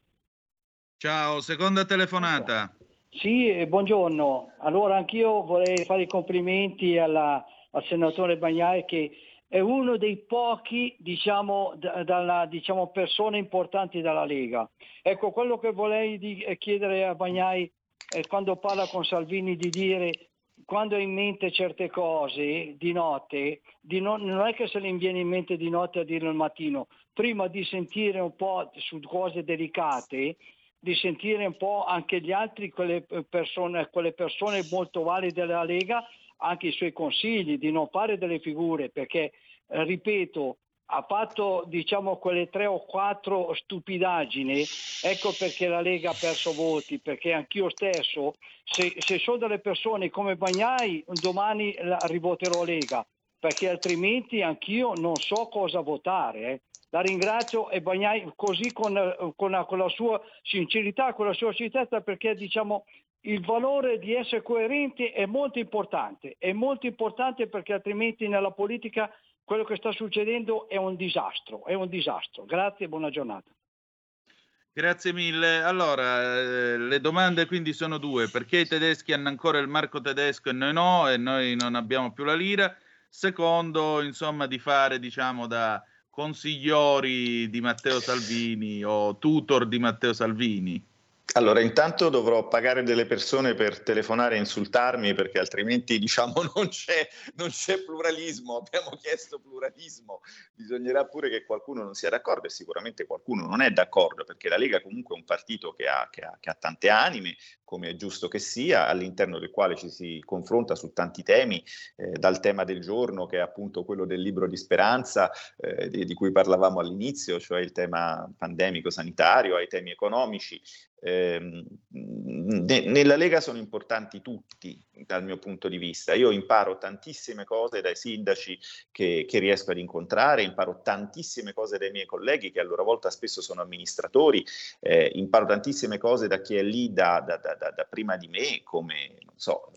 Ciao, seconda telefonata. Sì, buongiorno. Allora anch'io vorrei fare i complimenti alla, al senatore Bagnai che è uno dei pochi diciamo, d- dalla, diciamo, persone importanti della Lega. Ecco, quello che vorrei di- eh, chiedere a Bagnai eh, quando parla con Salvini di dire quando ha in mente certe cose di notte, di no, non è che se le viene in mente di notte a dirlo al mattino, prima di sentire un po' su cose delicate, di sentire un po' anche gli altri, quelle persone, quelle persone molto valide della Lega, anche i suoi consigli, di non fare delle figure, perché, eh, ripeto, ha fatto diciamo quelle tre o quattro stupidaggini, ecco perché la Lega ha perso voti, perché anch'io stesso, se, se sono delle persone come Bagnai, domani la rivoterò Lega, perché altrimenti anch'io non so cosa votare. Eh. La ringrazio e Bagnai così con, con, la, con, la, sua sincerità, con la sua certezza, perché diciamo il valore di essere coerenti è molto importante, è molto importante perché altrimenti nella politica quello che sta succedendo è un disastro, è un disastro. Grazie e buona giornata. Grazie mille. Allora, eh, le domande quindi sono due. Perché i tedeschi hanno ancora il marco tedesco e noi no, e noi non abbiamo più la lira? Secondo, insomma, di fare, diciamo, da consigliori di Matteo Salvini o tutor di Matteo Salvini. Allora, intanto dovrò pagare delle persone per telefonare e insultarmi perché altrimenti diciamo non c'è, non c'è, pluralismo, abbiamo chiesto pluralismo, bisognerà pure che qualcuno non sia d'accordo e sicuramente qualcuno non è d'accordo perché la Lega comunque è un partito che ha, che ha, che ha tante anime, come è giusto che sia, all'interno del quale ci si confronta su tanti temi, eh, dal tema del giorno che è appunto quello del libro di speranza eh, di, di cui parlavamo all'inizio, cioè il tema pandemico sanitario, ai temi economici. Ehm, nella Lega sono importanti tutti dal mio punto di vista. Io imparo tantissime cose dai sindaci che, che, riesco ad incontrare, imparo tantissime cose dai miei colleghi che a loro volta spesso sono amministratori, eh, imparo tantissime cose da chi è lì da, da, da, da prima di me, come non so,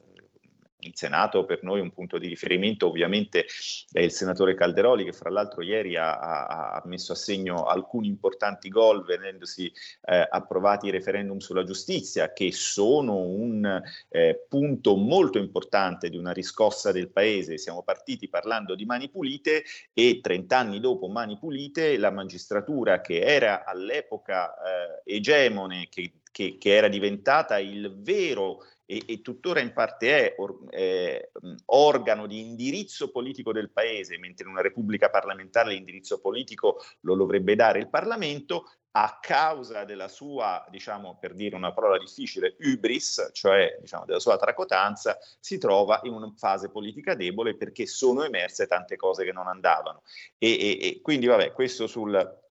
il Senato per noi un punto di riferimento ovviamente è il senatore Calderoli che fra l'altro ieri ha, ha, messo a segno alcuni importanti gol venendosi eh, approvati i referendum sulla giustizia che sono un eh, punto molto importante di una riscossa del paese. Siamo partiti parlando di mani pulite e 30 anni dopo mani pulite la magistratura che era all'epoca eh, egemone, che, che, che era diventata il vero e, e tuttora in parte è or, eh, organo di indirizzo politico del Paese, mentre in una repubblica parlamentare l'indirizzo politico lo dovrebbe dare il Parlamento, a causa della sua, diciamo, per dire una parola difficile, hubris, cioè diciamo, della sua tracotanza, si trova in una fase politica debole perché sono emerse tante cose che non andavano. E, e, e quindi, vabbè, questo sul,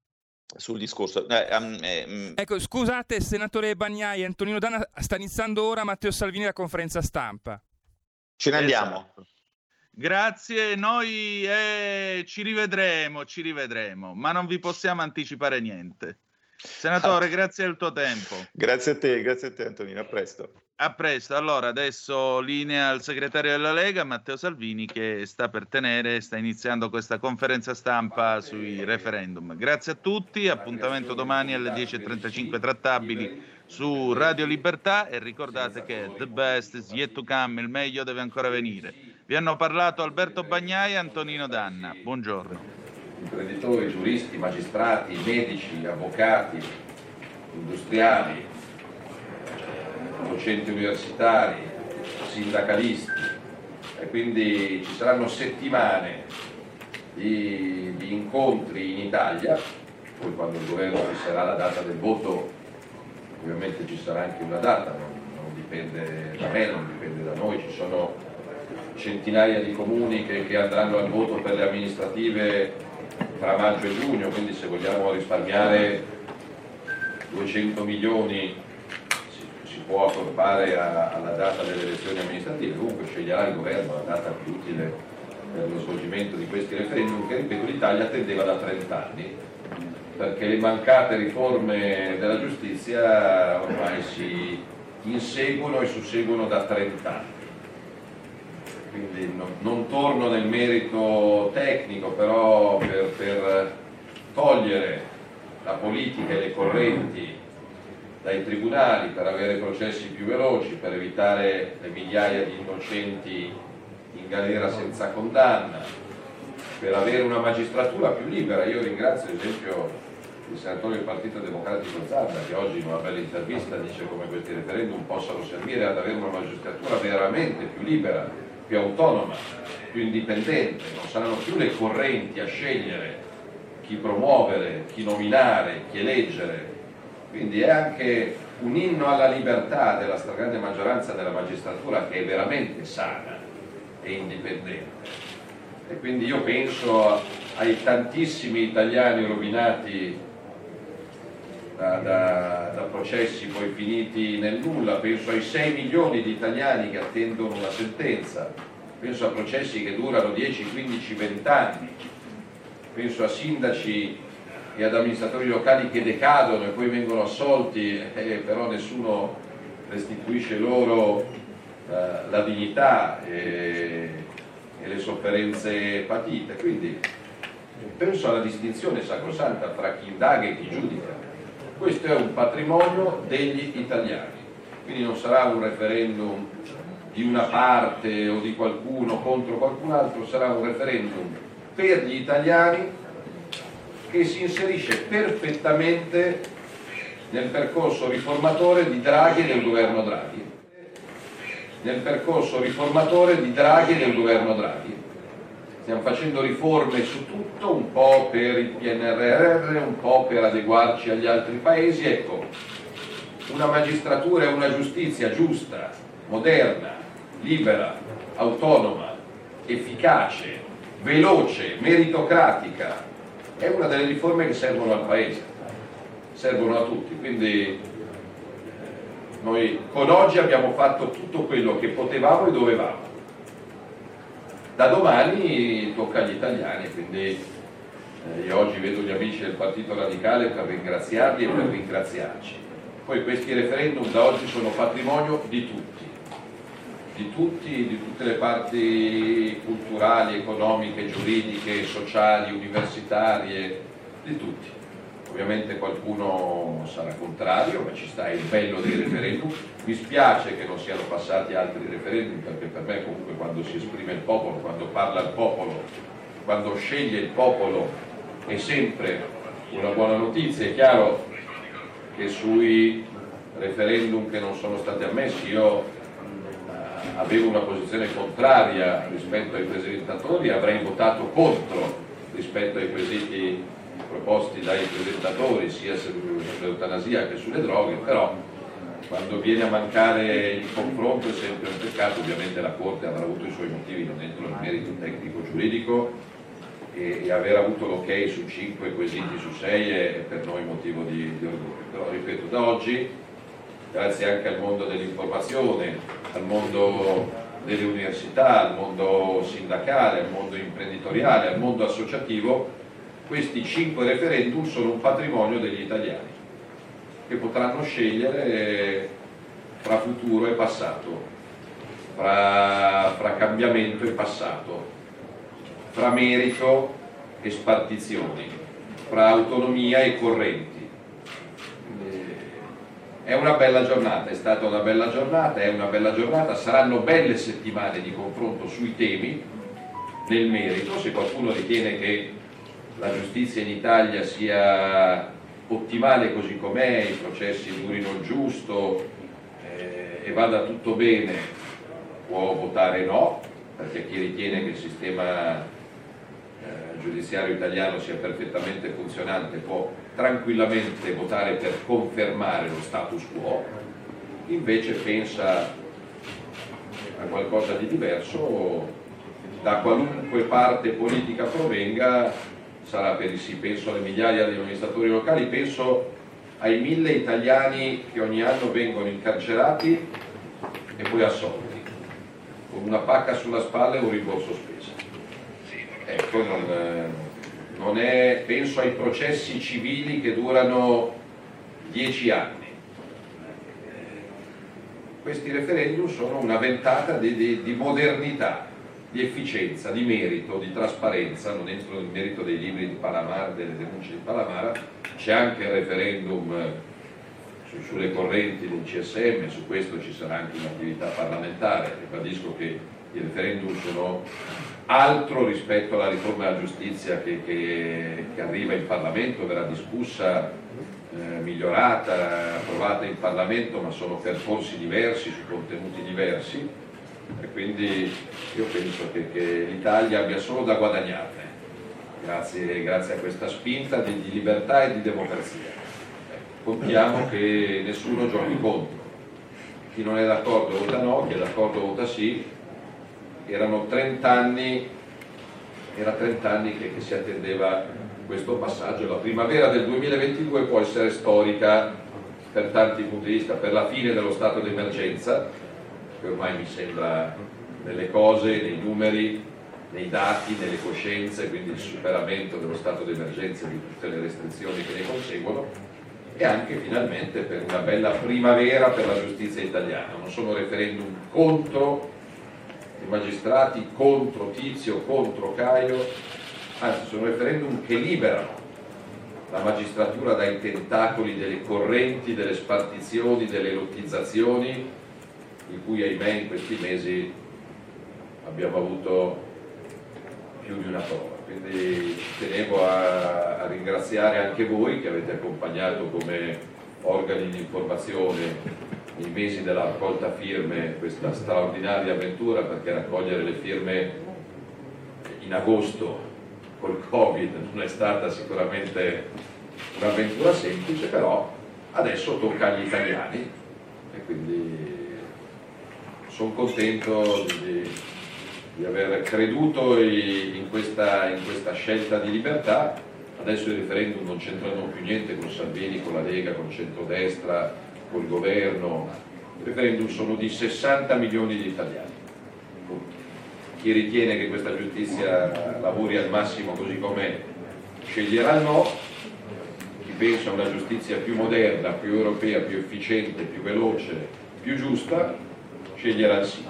sul discorso. Eh, um, eh, ecco, scusate, senatore Bagnai, Antonino Dana, sta iniziando ora Matteo Salvini la conferenza stampa. Ce ne andiamo. Esatto. Grazie, noi eh, ci rivedremo, ci rivedremo, ma non vi possiamo anticipare niente. Senatore, grazie del tuo tempo. Grazie a te, grazie a te Antonino, a presto. A presto. Allora, adesso linea al segretario della Lega, Matteo Salvini, che sta per tenere, sta iniziando questa conferenza stampa sui referendum. Grazie a tutti, appuntamento domani alle 10.35 trattabili su Radio Libertà e ricordate che the best is yet to come, il meglio deve ancora venire. Vi hanno parlato Alberto Bagnai e Antonino Danna. Buongiorno. Imprenditori, giuristi, magistrati, medici, avvocati, industriali, docenti universitari, sindacalisti. E quindi ci saranno settimane di, di incontri in Italia, poi quando il governo fisserà la data del voto ovviamente ci sarà anche una data, non, non, dipende da me, non dipende da noi, ci sono centinaia di comuni che, che andranno al voto per le amministrative tra maggio e giugno, quindi se vogliamo risparmiare 200 milioni può accorpare alla data delle elezioni amministrative, comunque sceglierà il governo la data più utile per lo svolgimento di questi referendum che ripeto l'Italia attendeva da 30 anni perché le mancate riforme della giustizia ormai si inseguono e susseguono da 30 anni. Quindi non, non torno nel merito tecnico, però per, per togliere la politica e le correnti dai tribunali per avere processi più veloci, per evitare le migliaia di innocenti in galera senza condanna, per avere una magistratura più libera. Io ringrazio ad esempio il senatore del Partito Democratico Zarda che oggi in una bella intervista dice come questi referendum possano servire ad avere una magistratura veramente più libera, più autonoma, più indipendente, non saranno più le correnti a scegliere chi promuovere, chi nominare, chi eleggere, quindi è anche un inno alla libertà della stragrande maggioranza della magistratura che è veramente sana e indipendente. E quindi io penso ai tantissimi italiani rovinati da, da, da, processi poi finiti nel nulla, penso ai 6 milioni di italiani che attendono una sentenza, penso a processi che durano 10, 15, 20 anni, penso a sindaci e ad amministratori locali che decadono e poi vengono assolti, eh, però nessuno restituisce loro eh, la dignità e, e, le sofferenze patite. Quindi penso alla distinzione sacrosanta tra chi indaga e chi giudica. Questo è un patrimonio degli italiani, quindi non sarà un referendum di una parte o di qualcuno contro qualcun altro, sarà un referendum per gli italiani che si inserisce perfettamente nel percorso riformatore di Draghi e del governo Draghi. Nel percorso riformatore di Draghi e del governo Draghi. Stiamo facendo riforme su tutto, un po' per il PNRR, un po' per adeguarci agli altri paesi. Ecco, una magistratura e una giustizia giusta, moderna, libera, autonoma, efficace, veloce, meritocratica, è una delle riforme che servono al Paese, servono a tutti, quindi Noi con oggi abbiamo fatto tutto quello che potevamo e dovevamo. Da domani tocca agli italiani, quindi eh, io oggi vedo gli amici del Partito Radicale per ringraziarli e per ringraziarci. Poi questi referendum da oggi sono patrimonio di tutti, di tutti, di tutte le parti culturali, economiche, giuridiche, sociali, universitarie, di tutti. Ovviamente qualcuno sarà contrario, ma ci sta il bello dei referendum. Mi spiace che non siano passati altri referendum, perché per me comunque quando si esprime il popolo, quando parla il popolo, quando sceglie il popolo è sempre una buona notizia. È chiaro che sui referendum che non sono stati ammessi io avevo una posizione contraria rispetto ai presentatori avrei votato contro rispetto ai quesiti proposti dai presentatori sia sull'eutanasia che sulle droghe, però quando viene a mancare il confronto è sempre un peccato, ovviamente la Corte avrà avuto i suoi motivi, non entro nel merito tecnico-giuridico e, e, aver avuto l'ok su 5 quesiti su 6 è, è per noi motivo di, di orgoglio. Però ripeto, da oggi, grazie anche al mondo dell'informazione, al mondo delle università, al mondo sindacale, al mondo imprenditoriale, al mondo associativo, questi cinque referendum sono un patrimonio degli italiani che potranno scegliere fra futuro e passato, fra, fra cambiamento e passato, fra merito e spartizioni, fra autonomia e correnti. È una bella giornata, è stata una bella giornata, è una bella giornata, saranno belle settimane di confronto sui temi nel merito, se qualcuno ritiene che la giustizia in Italia sia ottimale così com'è, i processi durino il giusto eh, e vada tutto bene, può votare no, perché chi ritiene che il sistema giudiziario italiano sia perfettamente funzionante può tranquillamente votare per confermare lo status quo, invece pensa a qualcosa di diverso, da qualunque parte politica provenga, sarà per il sì, penso alle migliaia di amministratori locali, penso ai mille italiani che ogni anno vengono incarcerati e poi assolti, con una pacca sulla spalla e un rimborso spesa. Ecco, non, non è, penso ai processi civili che durano dieci anni. Questi referendum sono una ventata di, di, di modernità, di efficienza, di merito, di trasparenza, non entro nel merito dei libri di Palamara, delle denunce di Palamara, c'è anche il referendum eh, su, sulle correnti del CSM, su questo ci sarà anche un'attività parlamentare, ribadisco che i referendum sono altro rispetto alla riforma della giustizia che, che, che arriva in Parlamento, verrà discussa, eh, migliorata, approvata in Parlamento, ma sono percorsi diversi, su contenuti diversi e quindi io penso che, che l'Italia abbia solo da guadagnare grazie, grazie a questa spinta di, di, libertà e di democrazia. Contiamo che nessuno giochi contro. Chi non è d'accordo vota no, chi è d'accordo vota sì. Erano 30 anni, era 30 anni che, che si attendeva questo passaggio. La primavera del 2022 può essere storica per tanti punti di vista, per la fine dello stato d'emergenza, che ormai mi sembra nelle cose, nei numeri, nei dati, nelle coscienze, quindi il superamento dello stato d'emergenza e di tutte le restrizioni che ne conseguono e anche finalmente per una bella primavera per la giustizia italiana. Non sono referendum contro i magistrati, contro Tizio, contro Caio, anzi sono referendum che liberano la magistratura dai tentacoli delle correnti, delle spartizioni, delle lottizzazioni di cui ahimè in questi mesi abbiamo avuto più di una prova. Quindi tenevo a, a ringraziare anche voi che avete accompagnato come organi di informazione nei mesi della raccolta firme questa straordinaria avventura perché raccogliere le firme in agosto col Covid non è stata sicuramente un'avventura semplice, però adesso tocca agli italiani e quindi sono contento di, di, aver creduto in questa, in questa scelta di libertà. Adesso i referendum non c'entrano più niente con Salvini, con la Lega, con il centrodestra, col governo, Il referendum sono di 60 milioni di italiani. Chi ritiene che questa giustizia lavori al massimo così com'è sceglierà il no, chi pensa a una giustizia più moderna, più europea, più efficiente, più veloce, più giusta, sceglierà il sì.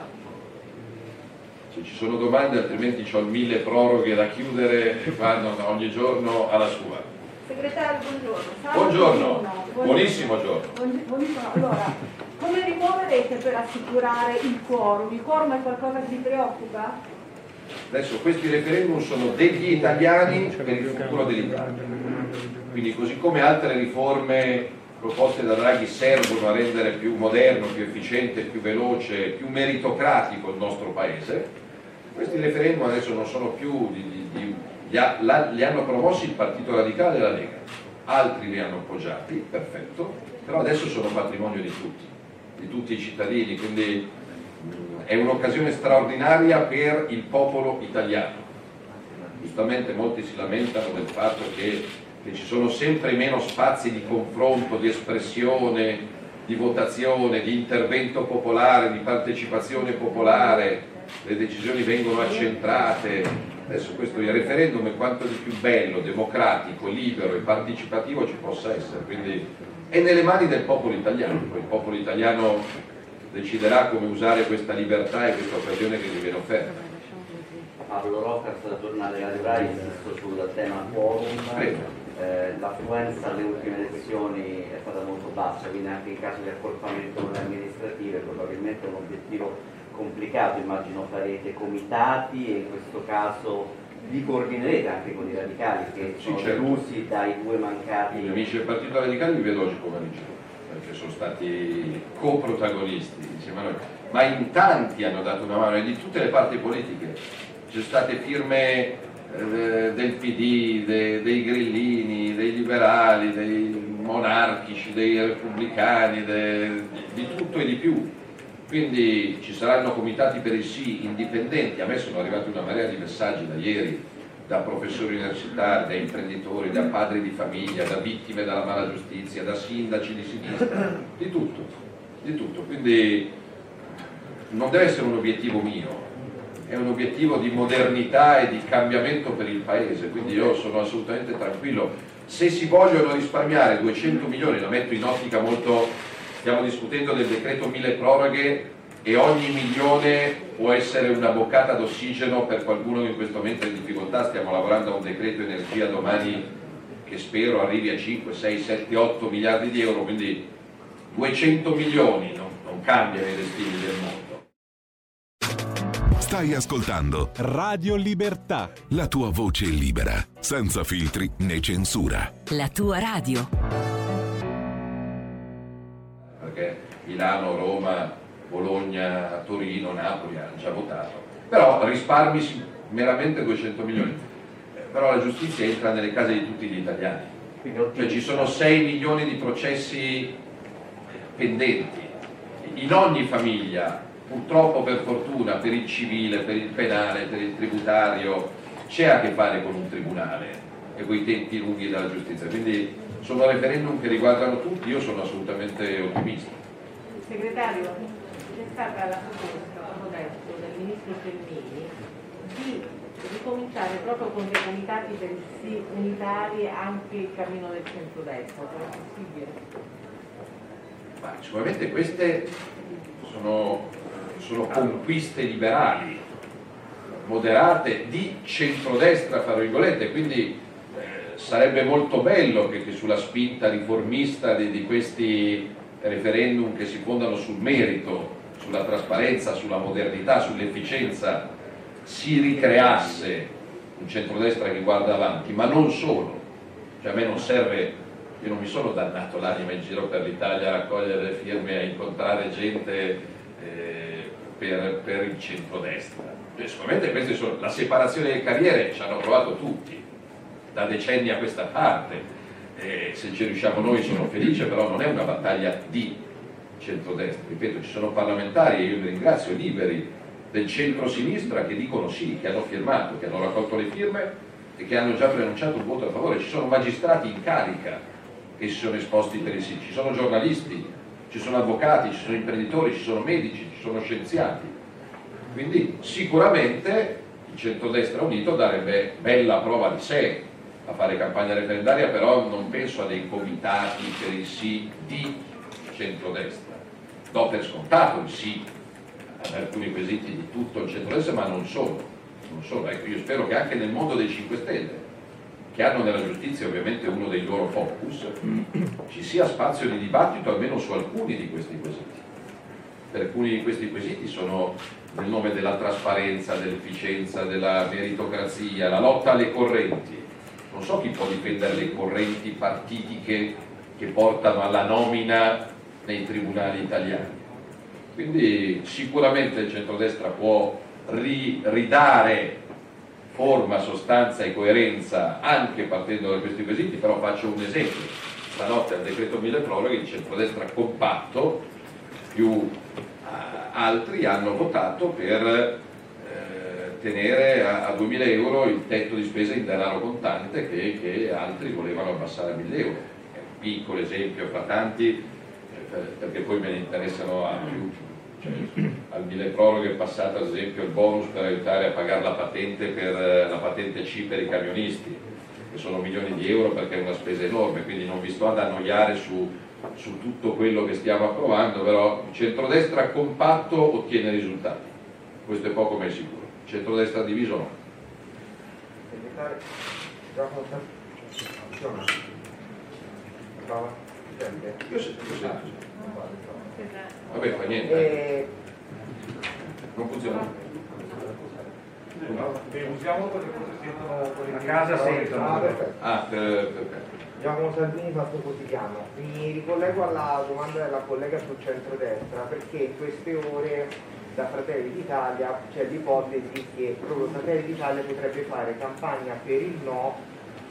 Se ci sono domande, altrimenti ho mille proroghe da chiudere e vanno ogni giorno alla sua. Segretario, buongiorno. Salve, Buongiorno, buonissimo giorno. Buon- Buongiorno. Allora, come rimuoverete per assicurare il quorum? Il quorum è qualcosa che vi preoccupa? Adesso questi referendum sono degli italiani per il futuro dell'Italia. Quindi così come altre riforme proposte da Draghi servono a rendere più moderno, più efficiente, più veloce, più meritocratico il nostro Paese, questi referendum adesso non sono più di, di- di- li, ha- la- li hanno promossi il Partito Radicale e la Lega, altri li hanno appoggiati, perfetto, però adesso sono patrimonio di tutti, di tutti i cittadini, quindi mh, è un'occasione straordinaria per il popolo italiano. Giustamente molti si lamentano del fatto che, che ci sono sempre meno spazi di confronto, di espressione, di votazione, di intervento popolare, di partecipazione popolare, le decisioni vengono accentrate. Adesso questo il referendum è quanto di più bello, democratico, libero e partecipativo ci possa essere, quindi è nelle mani del popolo italiano, poi il popolo italiano deciderà come usare questa libertà e questa occasione che gli viene offerta. Pablo Roccas, giornale Radio Rai, insisto sul tema quorum. Eh, l'affluenza alle ultime elezioni è stata molto bassa, quindi anche in caso di accorpamento amministrative probabilmente è un obiettivo complicato, immagino farete comitati e in questo caso vi coordinerete anche con i radicali che Sì, sono certo. delusi dai due mancati I amici del Partito Radicale li vedo oggi pomeriggio, perché sono stati coprotagonisti insieme a noi, ma in tanti hanno dato una mano e di tutte le parti politiche. Ci sono state firme eh, del PD, de- dei grillini, dei liberali, dei monarchici, dei repubblicani, de- di tutto e di più. Quindi ci saranno comitati per il sì indipendenti, a me sono arrivati una marea di messaggi da ieri da professori universitari, da imprenditori, da padri di famiglia, da vittime della mala giustizia, da sindaci di sinistra, di tutto, di tutto. Quindi non deve essere un obiettivo mio, è un obiettivo di modernità e di cambiamento per il Paese, quindi io sono assolutamente tranquillo. Se si vogliono risparmiare 200 milioni, la metto in ottica molto, stiamo discutendo del decreto mille proroghe e ogni milione può essere una boccata d'ossigeno per qualcuno che in questo momento è in difficoltà, stiamo lavorando a un decreto energia domani che spero arrivi a 5, 6, 7, 8 miliardi di euro, quindi 200 milioni non, non cambiano i destini del mondo. Stai ascoltando Radio Libertà. la tua voce libera, senza filtri né censura. La tua radio. Perché Milano, Roma, Bologna, Torino, Napoli hanno già votato. Però risparmi meramente 200 milioni. Eh, Però la giustizia entra nelle case di tutti gli italiani. Cioè ci sono 6 milioni di processi pendenti. In ogni famiglia, purtroppo per fortuna, per il civile, per il penale, per il tributario, c'è a che fare con un tribunale e con i tempi lunghi della giustizia. Quindi sono referendum che riguardano tutti, io sono assolutamente ottimista. Segretario, c'è stata la proposta, ho detto, del ministro Fermini di ricominciare proprio con dei comitati il sì unitari anche il cammino del centrodestra, è possibile? Ma sicuramente queste sono, sono conquiste liberali, moderate, di centrodestra, fra virgolette, quindi sarebbe molto bello che, che sulla spinta riformista di, di questi referendum che si fondano sul merito, sulla trasparenza, sulla modernità, sull'efficienza, si ricreasse un centrodestra che guarda avanti, ma non solo. Cioè a me non serve, io non mi sono dannato l'anima in giro per l'Italia a raccogliere firme, a incontrare gente eh, per, per il centrodestra. Cioè, sicuramente sono, la separazione delle carriere ci hanno provato tutti, da decenni a questa parte. Eh, se ci riusciamo noi sono felice, però non è una battaglia di centrodestra. Ripeto, ci sono parlamentari, e io vi ringrazio, liberi del centro-sinistra che dicono sì, che hanno firmato, che hanno raccolto le firme e che hanno già preannunciato un voto a favore. Ci sono magistrati in carica che si sono esposti per il sì, ci sono giornalisti, ci sono avvocati, ci sono imprenditori, ci sono medici, ci sono scienziati. Quindi sicuramente il centrodestra unito darebbe bella prova di sé a fare campagna referendaria, però non penso a dei comitati per il sì di centrodestra. Do per scontato il sì ad alcuni quesiti di tutto il centrodestra, ma non solo. Non solo. Ecco, io spero che anche nel mondo dei 5 Stelle, che hanno nella giustizia ovviamente uno dei loro focus, ci sia spazio di dibattito almeno su alcuni di questi quesiti. Per alcuni di questi quesiti sono nel nome della trasparenza, dell'efficienza, della meritocrazia, la lotta alle correnti. Non so chi può difendere le correnti partitiche che portano alla nomina nei tribunali italiani. Quindi sicuramente il centrodestra può ri- ridare forma, sostanza e coerenza anche partendo da questi quesiti, però faccio un esempio. Stanotte al decreto mille proroghe il centrodestra compatto più altri hanno votato per eh, tenere a, a 2.000 euro il tetto di spesa in denaro contante che, che altri volevano abbassare a 1.000 euro. È un piccolo esempio fra tanti, eh, perché poi me ne interessano a più. Cioè, al mille proroghe è passato ad esempio il bonus per aiutare a pagare la patente, per, eh, la patente C per i camionisti, che sono milioni di euro perché è una spesa enorme, quindi non vi sto ad annoiare su su tutto quello che stiamo approvando, però il centrodestra compatto ottiene risultati, questo è poco ma è sicuro. Centrodestra diviso no. Io sento, io sento. Vabbè, fa niente. Non funziona. No, usiamo quelle cose sentono a casa sentono. Ah, perfetto. Ah, perfetto. Giacomo Salvini, Fatto Quotidiano. Mi ricollego alla domanda della collega sul centrodestra perché in queste ore da Fratelli d'Italia c'è l'ipotesi che proprio Fratelli d'Italia potrebbe fare campagna per il no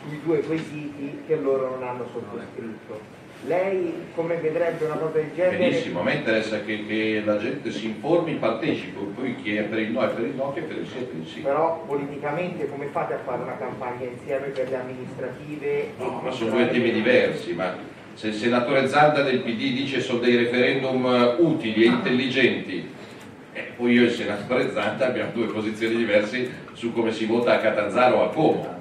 sui due quesiti che loro non hanno sottoscritto. Lei come vedrebbe una cosa del genere? Benissimo, a me interessa che, che la gente si informi, partecipi, poi chi è per il no è per il no, chi è per il sì è per il sì. Però politicamente come fate a fare una campagna insieme per le amministrative? No, ma sono due temi diversi, ma se il senatore Zanda del PD dice sono dei referendum utili e intelligenti, poi io e il senatore Zanda abbiamo due posizioni diverse su come si vota a Catanzaro o a Como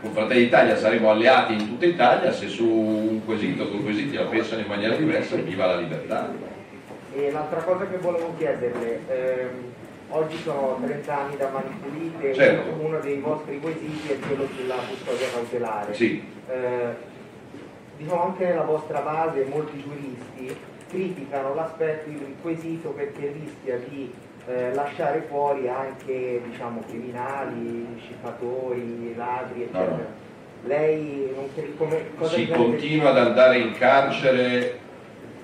con Fratelli d'Italia saremo alleati in tutta Italia, se su un quesito o due quesiti la pensano in maniera diversa, viva la libertà. E l'altra cosa che volevo chiederle, ehm, oggi sono 30 anni da Mani Pulite, certo. uno, uno, dei vostri quesiti è quello sulla custodia cautelare. Sì. Eh, diciamo anche nella vostra base molti giuristi criticano l'aspetto, il quesito perché rischia di eh, lasciare fuori anche diciamo, criminali, scippatori, ladri, eccetera. No, no. Lei non come, cosa si continua ad andare in carcere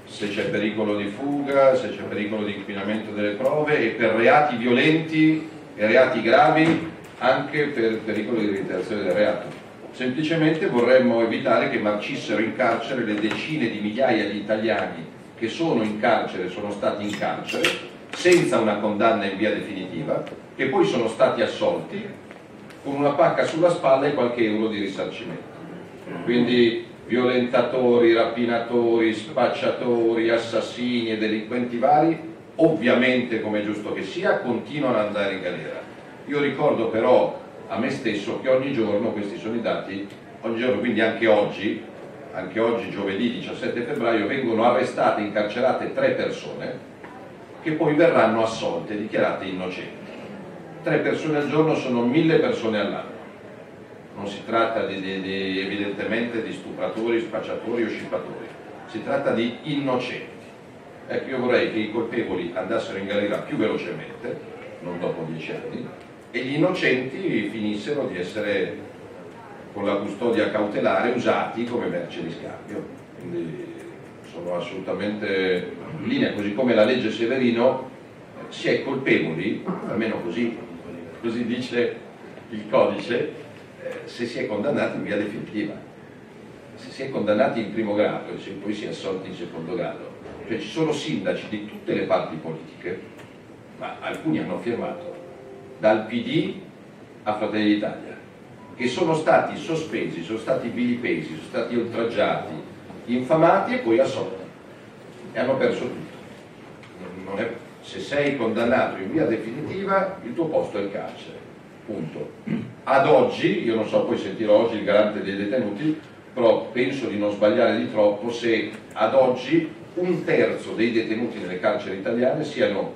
se c'è pericolo di fuga, se c'è pericolo di inquinamento delle prove e per reati violenti e reati gravi anche per pericolo di reiterazione del reato. Semplicemente vorremmo evitare che marcissero in carcere le decine di migliaia di italiani che sono in carcere, sono stati in carcere senza una condanna in via definitiva, che poi sono stati assolti con una pacca sulla spalla e qualche euro di risarcimento. Quindi violentatori, rapinatori, spacciatori, assassini e delinquenti vari, ovviamente come è giusto che sia, continuano ad andare in galera. Io ricordo però a me stesso che ogni giorno, questi sono i dati, ogni giorno, quindi anche oggi, anche oggi giovedì 17 febbraio, vengono arrestate e incarcerate tre persone che poi verranno assolte, dichiarate innocenti. Tre persone al giorno sono mille persone all'anno. Non si tratta di, di, di, evidentemente di stupratori, spacciatori o scippatori, si tratta di innocenti. Ecco, io vorrei che i colpevoli andassero in galera più velocemente, non dopo dieci anni, e gli innocenti finissero di essere con la custodia cautelare usati come merce di scambio. Quindi sono assolutamente in linea, così come la legge Severino si è colpevoli, almeno così, così dice il codice, eh, se si è condannati in via definitiva. Se si è condannati in primo grado e se poi si è assolti in secondo grado. Cioè ci sono sindaci di tutte le parti politiche, ma alcuni hanno firmato, dal PD a Fratelli d'Italia, che sono stati sospesi, sono stati vilipesi, sono stati oltraggiati, infamati e poi assolti. E hanno perso tutto. È, se sei condannato in via definitiva, il tuo posto è il carcere. Punto. Ad oggi, io non so, poi sentirò oggi il garante dei detenuti, però penso di non sbagliare di troppo se ad oggi un terzo dei detenuti nelle carceri italiane siano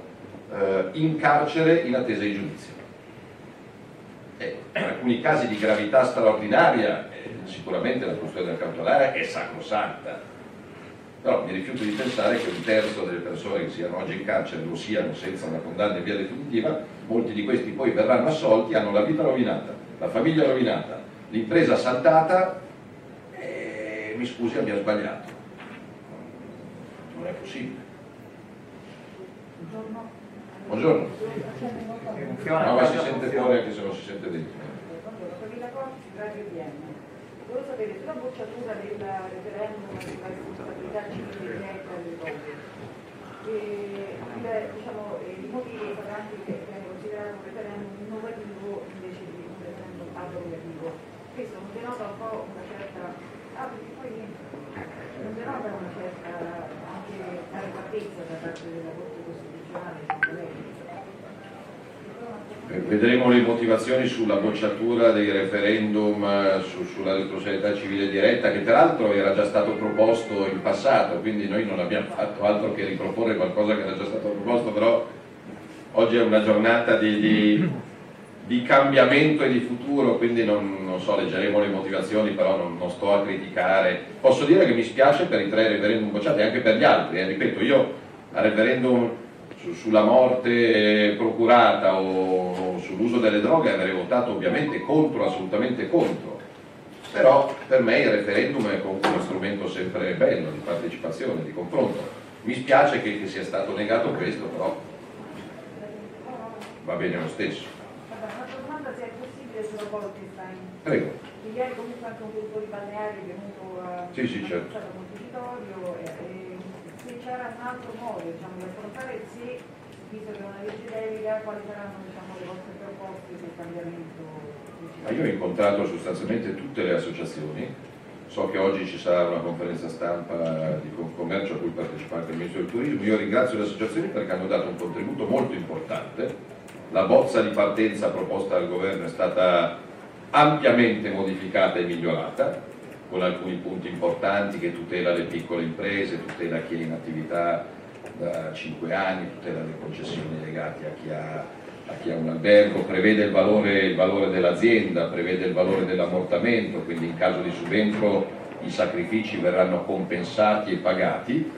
eh, in carcere in attesa di giudizio. Eh, in alcuni casi di gravità straordinaria, eh, sicuramente la custodia cautelare è sacrosanta, però mi rifiuto di pensare che un terzo delle persone che siano oggi in carcere lo siano senza una condanna in via definitiva, molti di questi poi verranno assolti, hanno la vita rovinata, la famiglia rovinata, l'impresa saltata e mi scusi abbiamo sbagliato. Non è possibile. Buongiorno. No, ma si sente fuori anche se non si sente dentro. Volevo sapere sulla bocciatura del referendum sulla responsabilità civile diretta delle cose, e, diciamo, i motivi importanti che vengono considerati un referendum innovativo invece di un referendum abrogativo. Questo non denota un po' una certa... Ah, perché poi non denota una certa anche da parte della Corte Costituzionale, secondo lei? Eh, vedremo le motivazioni sulla bocciatura dei referendum eh, su, sulla responsabilità civile diretta, che peraltro era già stato proposto in passato, quindi noi non abbiamo fatto altro che riproporre qualcosa che era già stato proposto, però oggi è una giornata di, di, di cambiamento e di futuro, quindi non, non, so, leggeremo le motivazioni, però non, non, sto a criticare. Posso dire che mi spiace per i tre referendum bocciati, anche per gli altri, eh. ripeto, io al referendum su, sulla morte procurata o, o sull'uso delle droghe avrei votato ovviamente contro, assolutamente contro. Però per me il referendum è comunque uno strumento sempre bello di partecipazione, di confronto. Mi spiace che, che sia stato negato questo, però va bene lo stesso. Una domanda se è possibile sulla Bolkestein. Prego. Ieri comunque anche un gruppo di balneari è venuto a sì, sì, certo. Montecitorio e, e se c'era un altro modo diciamo, di affrontare sì, visto che è una legge delega, quali saranno diciamo, le vostre proposte sul cambiamento? Ma io ho incontrato sostanzialmente tutte le associazioni, so che oggi ci sarà una conferenza stampa di commercio a cui partecipa anche il Ministro del Turismo, io ringrazio le associazioni perché hanno dato un contributo molto importante, la bozza di partenza proposta dal governo è stata ampiamente modificata e migliorata, con alcuni punti importanti che tutela le piccole imprese, tutela chi è in attività da 5 anni, tutela le concessioni legate a chi ha, a chi ha un albergo, prevede il valore, il valore dell'azienda, prevede il valore dell'ammortamento, quindi in caso di subentro i sacrifici verranno compensati e pagati.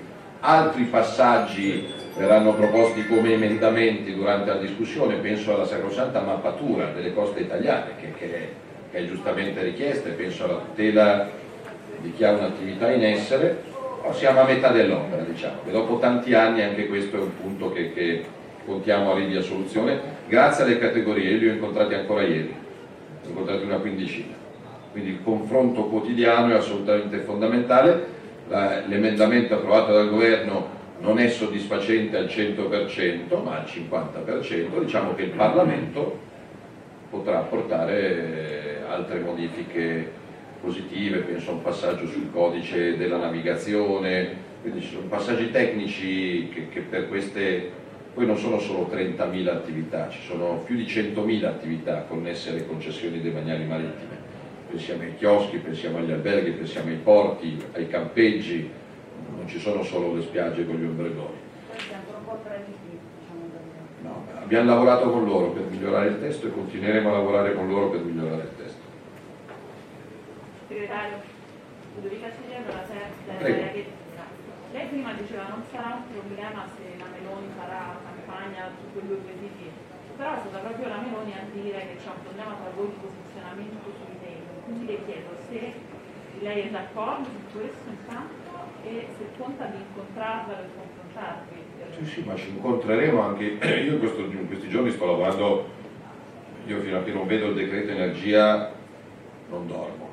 Altri passaggi verranno proposti come emendamenti durante la discussione, penso alla sacrosanta mappatura delle coste italiane che, che, che è giustamente richiesta, penso alla tutela di chi ha un'attività in essere, siamo a metà dell'opera, diciamo, e dopo tanti anni anche questo è un punto che, che contiamo a soluzione, grazie alle categorie, li ho incontrati ancora ieri, ho incontrati una quindicina, quindi il confronto quotidiano è assolutamente fondamentale, l'emendamento approvato dal governo non è soddisfacente al 100% ma al 50%, diciamo che il Parlamento potrà apportare altre modifiche positive, penso a un passaggio sul codice della navigazione, quindi ci sono passaggi tecnici che, che per queste, poi non sono solo 30.000 attività, ci sono più di 100.000 attività connesse alle concessioni demaniali marittime, pensiamo ai chioschi, pensiamo agli alberghi, pensiamo ai porti, ai campeggi, non ci sono solo le spiagge con gli ombregoni. No, abbiamo lavorato con loro per migliorare il testo e continueremo a lavorare con loro per migliorare il testo. Segretario, Ludovica Ciliano, la Sette, lei prima diceva non sarà un problema se la Meloni farà campagna su quei due quesiti, però è stata proprio la Meloni a dire che c'è un problema tra voi di posizionamento sui temi, quindi le chiedo se lei è d'accordo su questo intanto e se conta di incontrarla per confrontarvi. Sì, sì, ma ci incontreremo anche, io in, questo, in questi giorni sto lavorando, io fino a che non vedo il decreto energia non dormo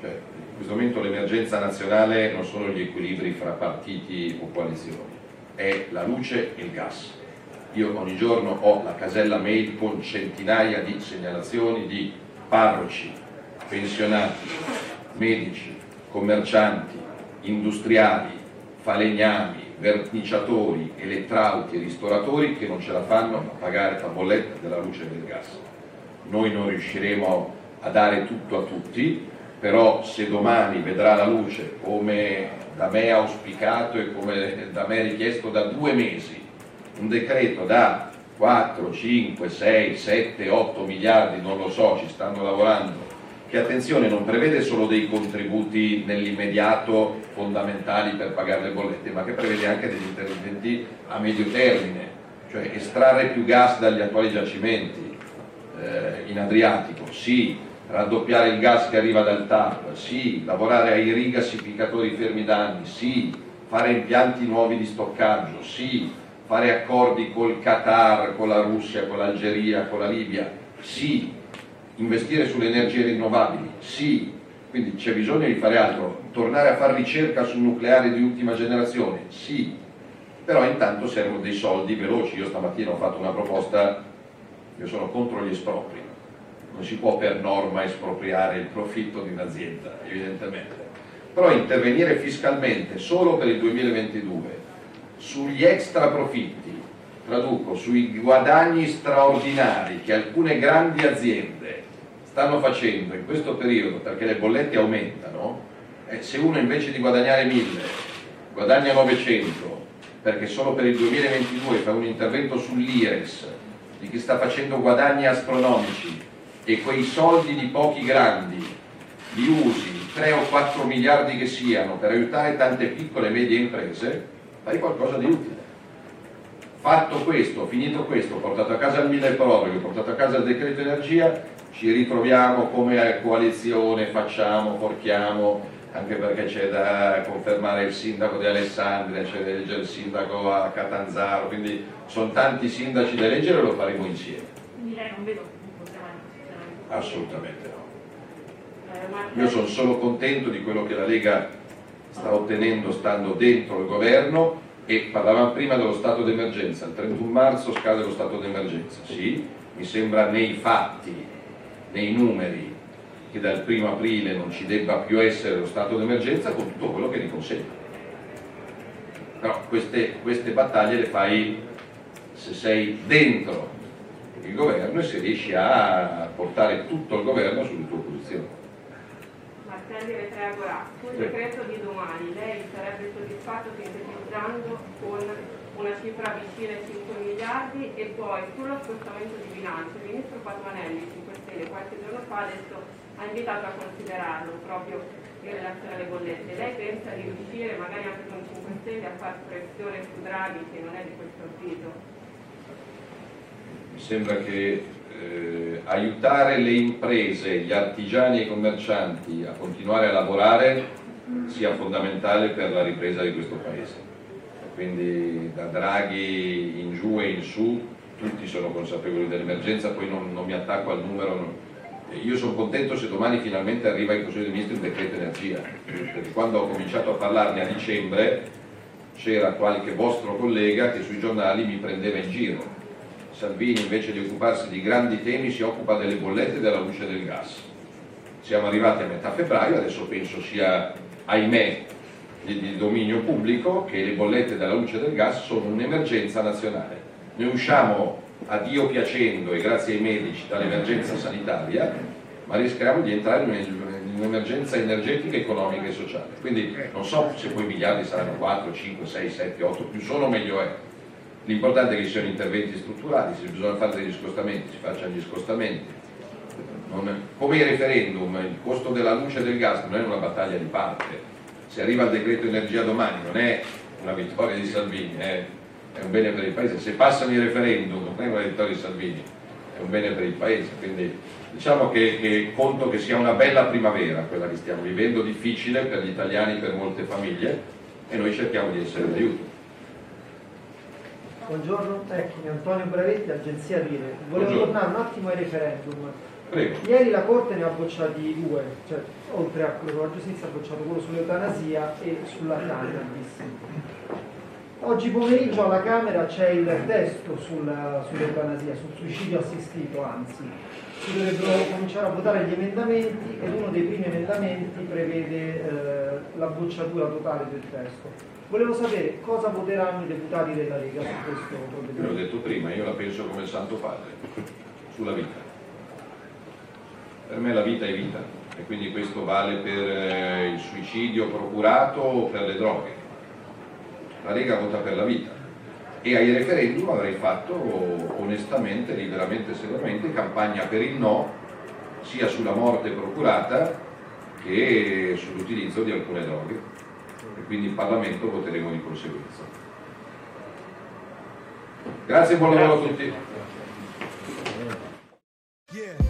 cioè, in questo momento l'emergenza nazionale non sono gli equilibri fra partiti o coalizioni, è la luce e il gas. Io ogni giorno ho la casella mail con centinaia di segnalazioni di parroci, pensionati, medici, commercianti, industriali, falegnami, verniciatori, elettrauti e ristoratori che non ce la fanno a pagare la bolletta della luce e del gas. Noi non riusciremo a dare tutto a tutti, però se domani vedrà la luce come da me auspicato e come da me richiesto da due mesi, un decreto da 4, 5, 6, 7, 8 miliardi, non lo so, ci stanno lavorando, che attenzione non prevede solo dei contributi nell'immediato fondamentali per pagare le bollette, ma che prevede anche degli interventi a medio termine, cioè estrarre più gas dagli attuali giacimenti eh, in Adriatico, sì, raddoppiare il gas che arriva dal TAP, sì, lavorare ai rigassificatori fermi da anni, sì, fare impianti nuovi di stoccaggio, sì, fare accordi col Qatar, con la Russia, con l'Algeria, con la Libia, sì, investire sulle energie rinnovabili, sì, quindi c'è bisogno di fare altro, tornare a fare ricerca sul nucleare di ultima generazione, sì, però intanto servono dei soldi veloci, io stamattina ho fatto una proposta, io sono contro gli espropri, non si può per norma espropriare il profitto di un'azienda, evidentemente, però intervenire fiscalmente solo per il 2022 sugli extra profitti, traduco, sui guadagni straordinari che alcune grandi aziende stanno facendo in questo periodo perché le bollette aumentano, eh, se uno invece di guadagnare 1000 guadagna 900 perché solo per il 2022 fa un intervento sull'IRES di chi sta facendo guadagni astronomici e quei soldi di pochi grandi li usi 3 o 4 miliardi che siano per aiutare tante piccole e medie imprese, fai qualcosa di utile. Fatto questo, finito questo, portato a casa il mille proroghe, portato a casa il decreto energia, ci ritroviamo come coalizione, facciamo, portiamo, anche perché c'è da confermare il sindaco di Alessandria, c'è da eleggere il sindaco a Catanzaro, quindi sono tanti sindaci da eleggere e lo faremo insieme. Quindi lei non vedo Assolutamente no. Io sono solo contento di quello che la Lega sta ottenendo stando dentro il governo e parlavamo prima dello stato d'emergenza, il 31 marzo scade lo stato d'emergenza, sì, mi sembra nei fatti, nei numeri che dal 1 aprile non ci debba più essere lo stato d'emergenza con tutto quello che ne consegue. Però queste, queste battaglie le fai se sei dentro il governo e se riesci a portare tutto il governo sulle tue posizioni. Martelli Retragora, sul decreto di domani lei sarebbe soddisfatto sintetizzando con una cifra vicina ai 5 miliardi e poi sullo scostamento di bilancio il ministro Patuanelli 5 Stelle qualche giorno fa adesso ha invitato a considerarlo proprio in relazione alle bollette. Lei pensa di riuscire magari anche con 5 Stelle a fare pressione su Draghi che non è di questo avviso? Mi sembra che eh, aiutare le imprese, gli artigiani e i commercianti a continuare a lavorare sia fondamentale per la ripresa di questo Paese. Quindi da Draghi in giù e in su tutti sono consapevoli dell'emergenza, poi non, non mi attacco al numero. Non... Io sono contento se domani finalmente arriva in Consiglio dei Ministri il decreto energia, perché quando ho cominciato a parlarne a dicembre c'era qualche vostro collega che sui giornali mi prendeva in giro Salvini invece di occuparsi di grandi temi si occupa delle bollette e della luce del gas. Siamo arrivati a metà febbraio, adesso penso sia, ahimè, di, di dominio pubblico che le bollette della luce del gas sono un'emergenza nazionale. Noi usciamo a Dio piacendo e grazie ai medici dall'emergenza sanitaria, ma rischiamo di entrare in un'emergenza energetica, economica e sociale. Quindi non so se poi i miliardi saranno 4, 5, 6, 7, 8, più sono meglio è L'importante è che ci siano interventi strutturali, se bisogna fare degli scostamenti si facciano gli scostamenti. Non, come i referendum, il costo della luce e del gas non è una battaglia di parte. Se arriva il decreto energia domani non è una vittoria di Salvini, è, è un bene per il Paese. Se passano i referendum non è una vittoria di Salvini, è un bene per il Paese. Quindi diciamo che, che conto che sia una bella primavera quella che stiamo vivendo, difficile per gli italiani, per molte famiglie e noi cerchiamo di essere d'aiuto. Buongiorno, tecnico, Antonio Bravetti, Agenzia Rine. Volevo Buongiorno. tornare un attimo ai referendum. Prego. Ieri la Corte ne ha bocciati due, cioè oltre a quello sulla giustizia ha bocciato quello sull'eutanasia e sulla cannabis. Oggi pomeriggio alla Camera c'è il testo sulla, sull'eutanasia, sul suicidio assistito, anzi, si dovrebbero cominciare a votare gli emendamenti ed uno dei primi emendamenti prevede eh, la bocciatura totale del testo. Volevo sapere cosa voteranno i deputati della Lega su questo provvedimento. L'ho detto prima, io la penso come il Santo Padre, sulla vita. Per me la vita è vita e quindi questo vale per eh, il suicidio procurato o per le droghe. La Lega vota per la vita e ai referendum avrei fatto onestamente, liberamente e severamente campagna per il no sia sulla morte procurata che sull'utilizzo di alcune droghe quindi in Parlamento voteremo di conseguenza. Grazie e buon lavoro a tutti.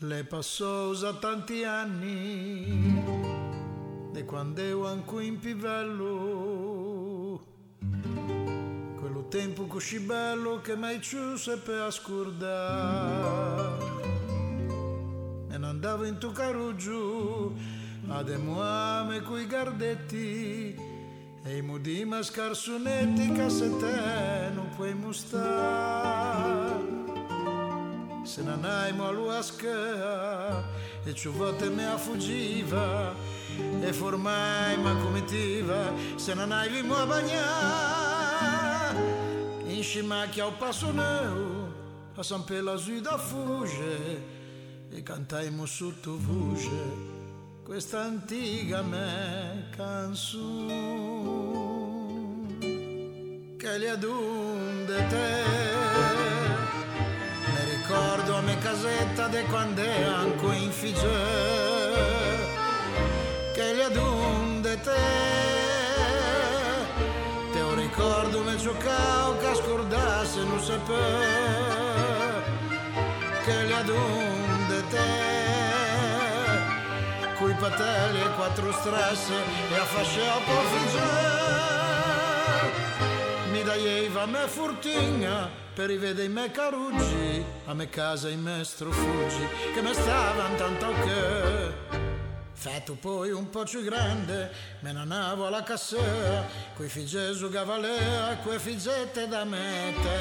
Le passò usa tanti anni, da quando ero anche in pivello, quello tempo così bello che mai ci seppe scordare. Me ne andavo in tu caruggio, a demuame coi gardetti, e i mudi mascarsonetti che se te non puoi mostrare se non hai a luasca e ci volte me a fuggiva e formai ma comitiva. Se non hai limo a bagnare in scimacchia o passo neu a San Pela da fugge e cantaimo sotto voce. Questa antica me canzone che li adunde te. ricordo a me casetta de quando anco in figge che le adunde te. Te ho ricordo me giocao che scordasse non sape che le adunde te. Coi patelli e quattro stress e a fascia po' figge mi daieva me furtigna per rivedere i me caruggi, a me casa i me strofuggi, che me stavano tanto che. Fatto poi un po' più grande, me ne andavo alla cassera, coi figli giocava lea, quei figgette da mette.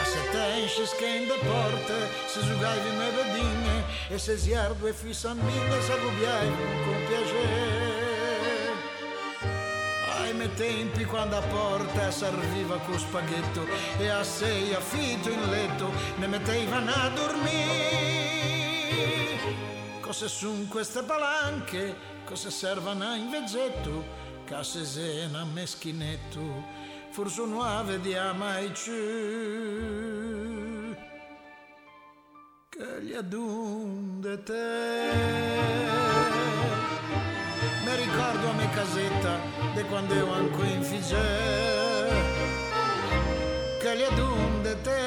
A sette in in de porte, se giocaivi me vedine, e se ziardo e fissa mille, se con piacere miei tempi quando a porta serviva con spaghetto e a sei affitto in letto ne mettevano a dormire. Cosa sono queste palanche? Cosa servono in vegetto? Casse sena meschinetto, forse nuove di mai più. Che gli adunde te mi ricordo a me casetta di quando ero anche in figge che le adunde te.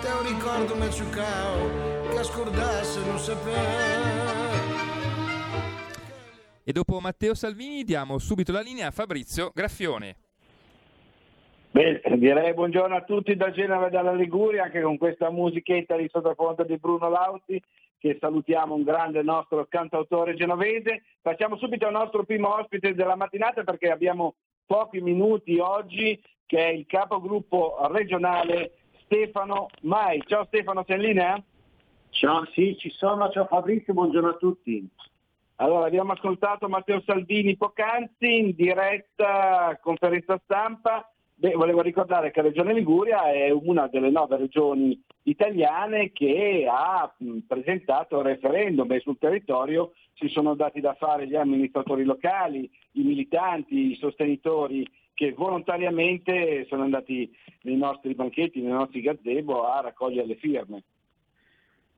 Te lo ricordo me ciucao che scordasse non sapeva e dopo Matteo Salvini diamo subito la linea a Fabrizio Graffione. Beh, direi buongiorno a tutti da Genova e dalla Liguria, anche con questa musichetta di sottofondo di Bruno Lauti che salutiamo un grande nostro cantautore genovese. Passiamo subito al nostro primo ospite della mattinata perché abbiamo pochi minuti oggi che è il capogruppo regionale Stefano Mai. Ciao Stefano, sei in linea? Ciao, sì, ci sono, ciao Fabrizio, buongiorno a tutti. Allora, abbiamo ascoltato Matteo Salvini poc'anzi in diretta conferenza stampa Beh, volevo ricordare che la Regione Liguria è una delle nove regioni italiane che ha presentato il referendum e sul territorio si sono dati da fare gli amministratori locali, i militanti, i sostenitori che volontariamente sono andati nei nostri banchetti, nei nostri gazebo a raccogliere le firme.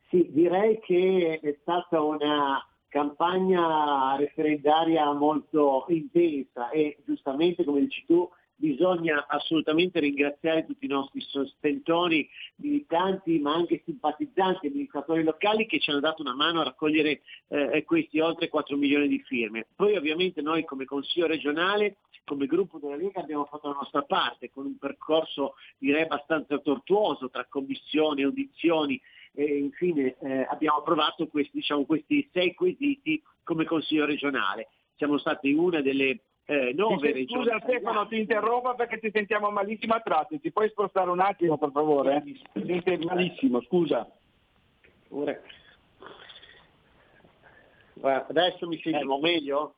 Sì, direi che è stata una campagna referendaria molto intensa e giustamente, come dici tu, bisogna assolutamente ringraziare tutti i nostri sostenitori, militanti, ma anche simpatizzanti, amministratori locali che ci hanno dato una mano a raccogliere eh, questi oltre 4 milioni di firme. Poi ovviamente noi come Consiglio regionale, come gruppo della Lega abbiamo fatto la nostra parte con un percorso direi abbastanza tortuoso tra commissioni, audizioni e infine eh, abbiamo approvato questi, diciamo, questi sei quesiti come Consiglio regionale. Siamo stati una delle eh, regioni. Scusa Stefano, ti interrompo perché ti sentiamo malissimo a tratti. Ti puoi spostare un attimo per favore? Eh? Ti senti malissimo, scusa. Ora. Guarda, adesso mi sentiamo meglio?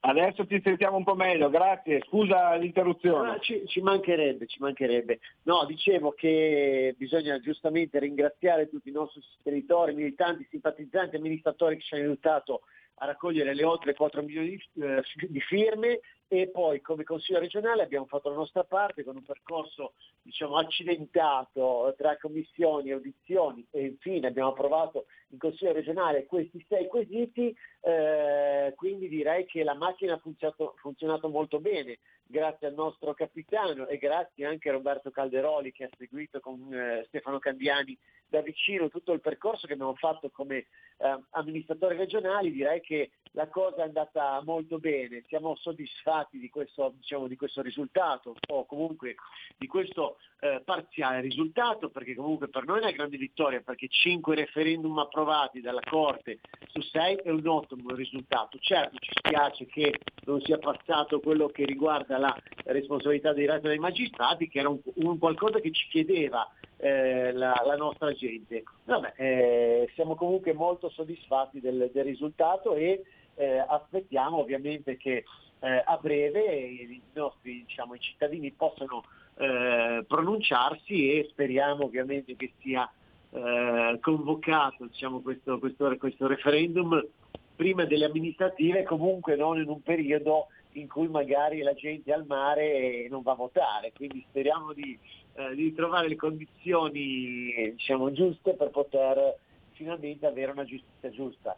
Adesso ti sentiamo un po' meglio, grazie, scusa l'interruzione. Ah, ci, ci, mancherebbe, ci mancherebbe. No, dicevo che bisogna giustamente ringraziare tutti i nostri sostenitori, militanti, simpatizzanti, amministratori che ci hanno aiutato a raccogliere le oltre 4 milioni di, eh, di firme e poi come Consiglio regionale abbiamo fatto la nostra parte con un percorso diciamo, accidentato tra commissioni, audizioni e infine abbiamo approvato in Consiglio regionale questi sei quesiti, eh, quindi direi che la macchina ha funzionato, funzionato, molto bene, grazie al nostro capitano e grazie anche a Roberto Calderoli che ha seguito con eh, Stefano Candiani da vicino tutto il percorso che abbiamo fatto come eh, amministratori regionali, direi che la cosa è andata molto bene, siamo soddisfatti di questo, diciamo, di questo risultato o comunque di questo eh, parziale risultato perché comunque per noi è una grande vittoria perché 5 referendum approvati dalla Corte su 6 è un ottimo risultato. Certo ci spiace che non sia passato quello che riguarda la responsabilità diretta dei magistrati che era un, un qualcosa che ci chiedeva eh, la, la, nostra gente. Vabbè, eh, siamo comunque molto soddisfatti del, del risultato e eh, aspettiamo ovviamente che eh, a breve i nostri diciamo, i cittadini possano eh, pronunciarsi e speriamo ovviamente che sia eh, convocato diciamo, questo, questo, questo referendum prima delle amministrative, comunque non in un periodo in cui magari la gente è al mare non va a votare, quindi speriamo di, eh, di trovare le condizioni diciamo, giuste per poter finalmente avere una giustizia giusta.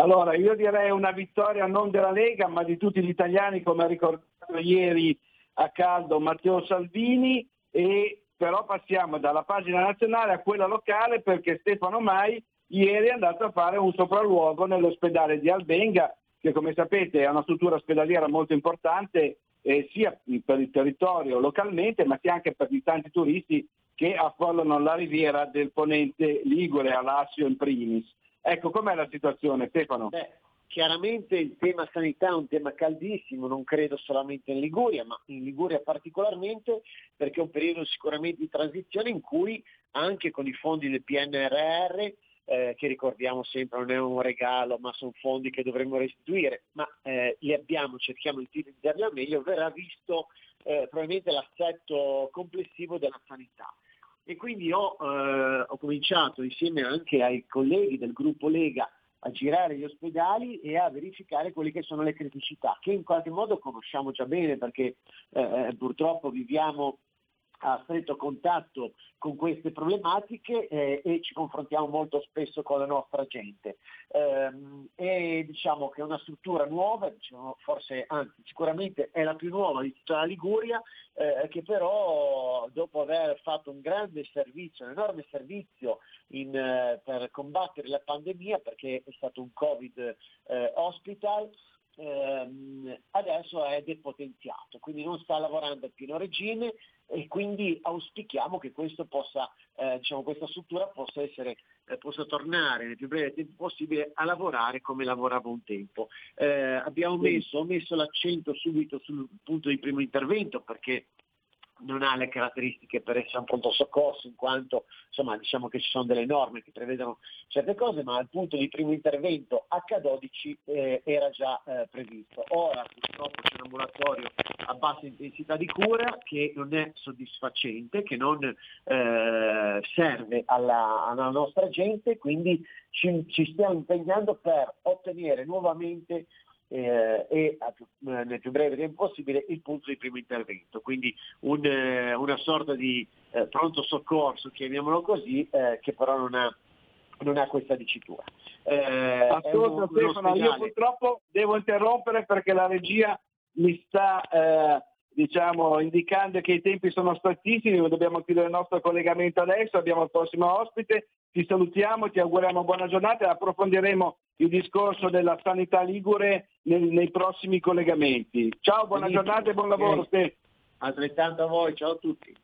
Allora, io direi una vittoria non della Lega, ma di tutti gli italiani, come ha ricordato ieri a caldo Matteo Salvini, e però passiamo dalla pagina nazionale a quella locale perché Stefano Mai ieri è andato a fare un sopralluogo nell'ospedale di Albenga, che come sapete è una struttura ospedaliera molto importante eh, sia per il territorio localmente, ma sia anche per i tanti turisti che affollano la riviera del ponente Ligure, a Lassio in primis. Ecco, com'è la situazione Stefano? Beh, chiaramente il tema sanità è un tema caldissimo, non credo solamente in Liguria, ma in Liguria particolarmente perché è un periodo sicuramente di transizione in cui anche con i fondi del PNRR, eh, che ricordiamo sempre non è un regalo, ma sono fondi che dovremmo restituire, ma eh, li abbiamo, cerchiamo di utilizzarli al meglio, verrà visto eh, probabilmente l'assetto complessivo della sanità. E quindi ho, eh, ho cominciato insieme anche ai colleghi del gruppo Lega a girare gli ospedali e a verificare quelle che sono le criticità, che in qualche modo conosciamo già bene perché eh, eh purtroppo viviamo a stretto contatto con queste problematiche eh, e ci confrontiamo molto spesso con la nostra gente. Ehm, e diciamo che è una struttura nuova, diciamo, forse anzi sicuramente è la più nuova di tutta la Liguria, eh, che però dopo aver fatto un grande servizio, un enorme servizio in, eh, per combattere la pandemia, perché è stato un Covid eh, hospital, ehm, adesso è depotenziato, quindi non sta lavorando a pieno regime e quindi auspichiamo che possa, eh, diciamo, questa struttura possa, essere, eh, possa, tornare nel più breve tempo possibile a lavorare come lavorava un tempo. Eh, abbiamo messo, messo l'accento subito sul punto di primo intervento perché non ha le caratteristiche per essere un pronto soccorso in quanto insomma diciamo che ci sono delle norme che prevedono certe cose ma al punto di primo intervento H12 eh, era già eh, previsto. Ora purtroppo c'è un ambulatorio a bassa intensità di cura che non è soddisfacente, che non eh, serve alla, alla, nostra gente, quindi ci, ci stiamo impegnando per ottenere nuovamente eh, e a, eh, nel più breve tempo possibile il punto di primo intervento, quindi un, eh, una sorta di eh, pronto soccorso, chiamiamolo così, eh, che però non ha non ha questa dicitura. Eh, Ascolta Stefano, io purtroppo devo interrompere perché la regia mi sta diciamo, indicando che i tempi sono strettissimi, dobbiamo chiudere il nostro collegamento adesso, abbiamo il prossimo ospite, ti salutiamo, ti auguriamo buona giornata e approfondiremo il discorso della sanità ligure nei, nei prossimi collegamenti. Ciao, buona Benissimo. giornata e buon lavoro. Ste. Altrettanto a voi, ciao a tutti.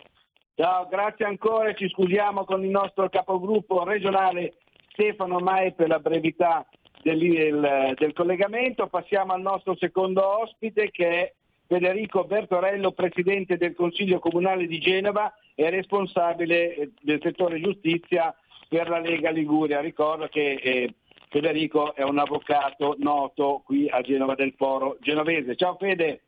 Ciao, grazie ancora e ci scusiamo con il nostro capogruppo regionale Stefano Mai per la brevità del, del- del collegamento. Passiamo al nostro secondo ospite che è Federico Bertorello, Presidente del Consiglio Comunale di Genova e responsabile del settore giustizia per la Lega Liguria. Ricordo che eh, Federico è un avvocato noto qui a Genova del Foro genovese. Ciao Fede.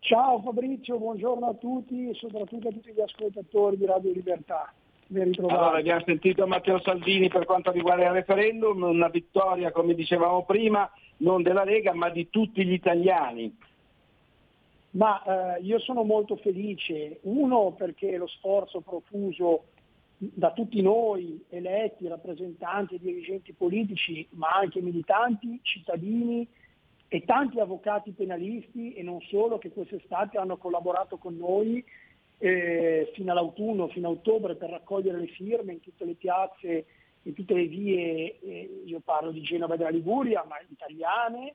Ciao Fabrizio, buongiorno a tutti e soprattutto a tutti gli ascoltatori di Radio Libertà. Allora, abbiamo sentito Matteo Salvini per quanto riguarda il referendum, una vittoria, come dicevamo prima, non della Lega, ma di tutti gli italiani. Ma eh, io sono molto felice, uno perché lo sforzo profuso da tutti noi, eletti, rappresentanti dirigenti politici, ma anche militanti, cittadini e tanti avvocati penalisti e non solo che quest'estate hanno collaborato con noi eh, fino all'autunno, fino a ottobre per raccogliere le firme in tutte le piazze, in tutte le vie, eh, io parlo di Genova e della Liguria, ma italiane,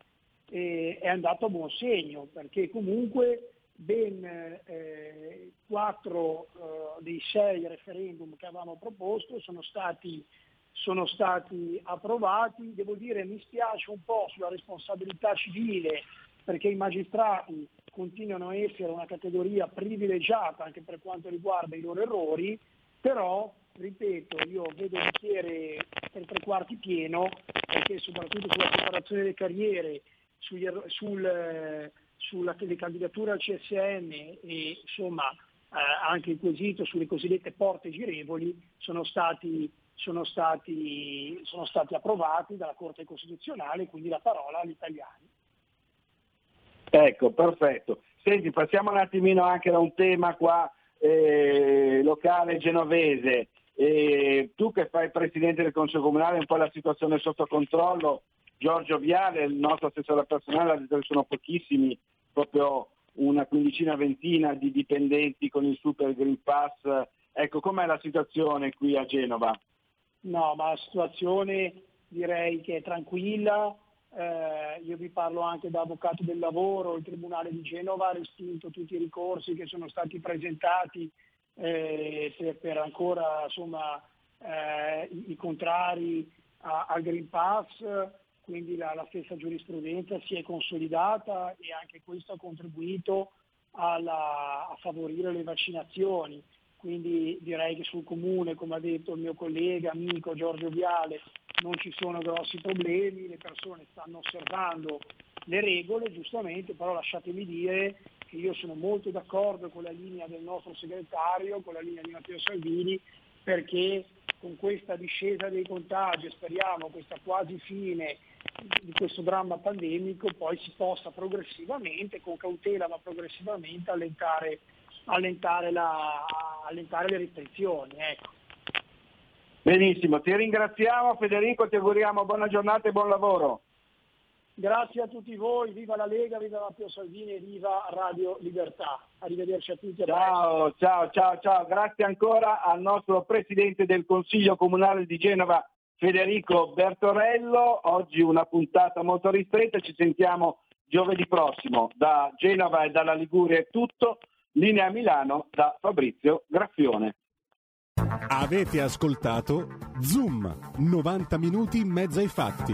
eh, è andato a buon segno perché comunque ben eh, quattro eh, dei sei referendum che avevamo proposto sono stati, sono stati approvati. Devo dire mi spiace un po' sulla responsabilità civile perché i magistrati continuano a essere una categoria privilegiata anche per quanto riguarda i loro errori, però ripeto, io vedo il bicchiere per tre quarti pieno perché soprattutto sulla separazione delle carriere, sugli erro- sul, sulle candidature al CSN e insomma eh, anche il quesito sulle cosiddette porte girevoli sono stati, sono, stati, sono stati approvati dalla Corte Costituzionale, quindi la parola agli italiani. Ecco, perfetto. Senti, passiamo un attimino anche da un tema qua eh, locale genovese. Eh, tu che fai presidente del Consiglio Comunale, un po' la situazione sotto controllo. Giorgio Viale, il nostro assessore personale, sono pochissimi, proprio una quindicina, ventina di dipendenti con il Super Green Pass. Ecco, com'è la situazione qui a Genova? No, ma la situazione direi che è tranquilla. Eh, io vi parlo anche da avvocato del lavoro, il Tribunale di Genova ha respinto tutti i ricorsi che sono stati presentati eh, per, per ancora insomma, eh, i, i contrari al Green Pass, quindi la, la stessa giurisprudenza si è consolidata e anche questo ha contribuito alla- a favorire le vaccinazioni. Quindi direi che sul comune, come ha detto il mio collega, amico Giorgio Viale, non ci sono grossi problemi, le persone stanno osservando le regole, giustamente, però lasciatemi dire che io sono molto d'accordo con la linea del nostro segretario, con la linea di Matteo Salvini, perché con questa discesa dei contagi speriamo questa quasi fine di questo dramma pandemico poi si possa progressivamente, con cautela ma progressivamente allentare, allentare, la- allentare le restrizioni. Ecco. Benissimo, ti ringraziamo Federico, ti auguriamo buona giornata e buon lavoro. Grazie a tutti voi, viva la Lega, viva Matteo Salvini e viva Radio Libertà. Arrivederci a tutti. a. Ciao, ciao, ciao, ciao. Grazie ancora al nostro Presidente del Consiglio Comunale di Genova, Federico Bertorello. Oggi una puntata molto ristretta, ci sentiamo giovedì prossimo. Da Genova e dalla Liguria è tutto. Linea Milano da Fabrizio Graffione. Avete ascoltato Zoom, 90 minuti in mezzo ai fatti.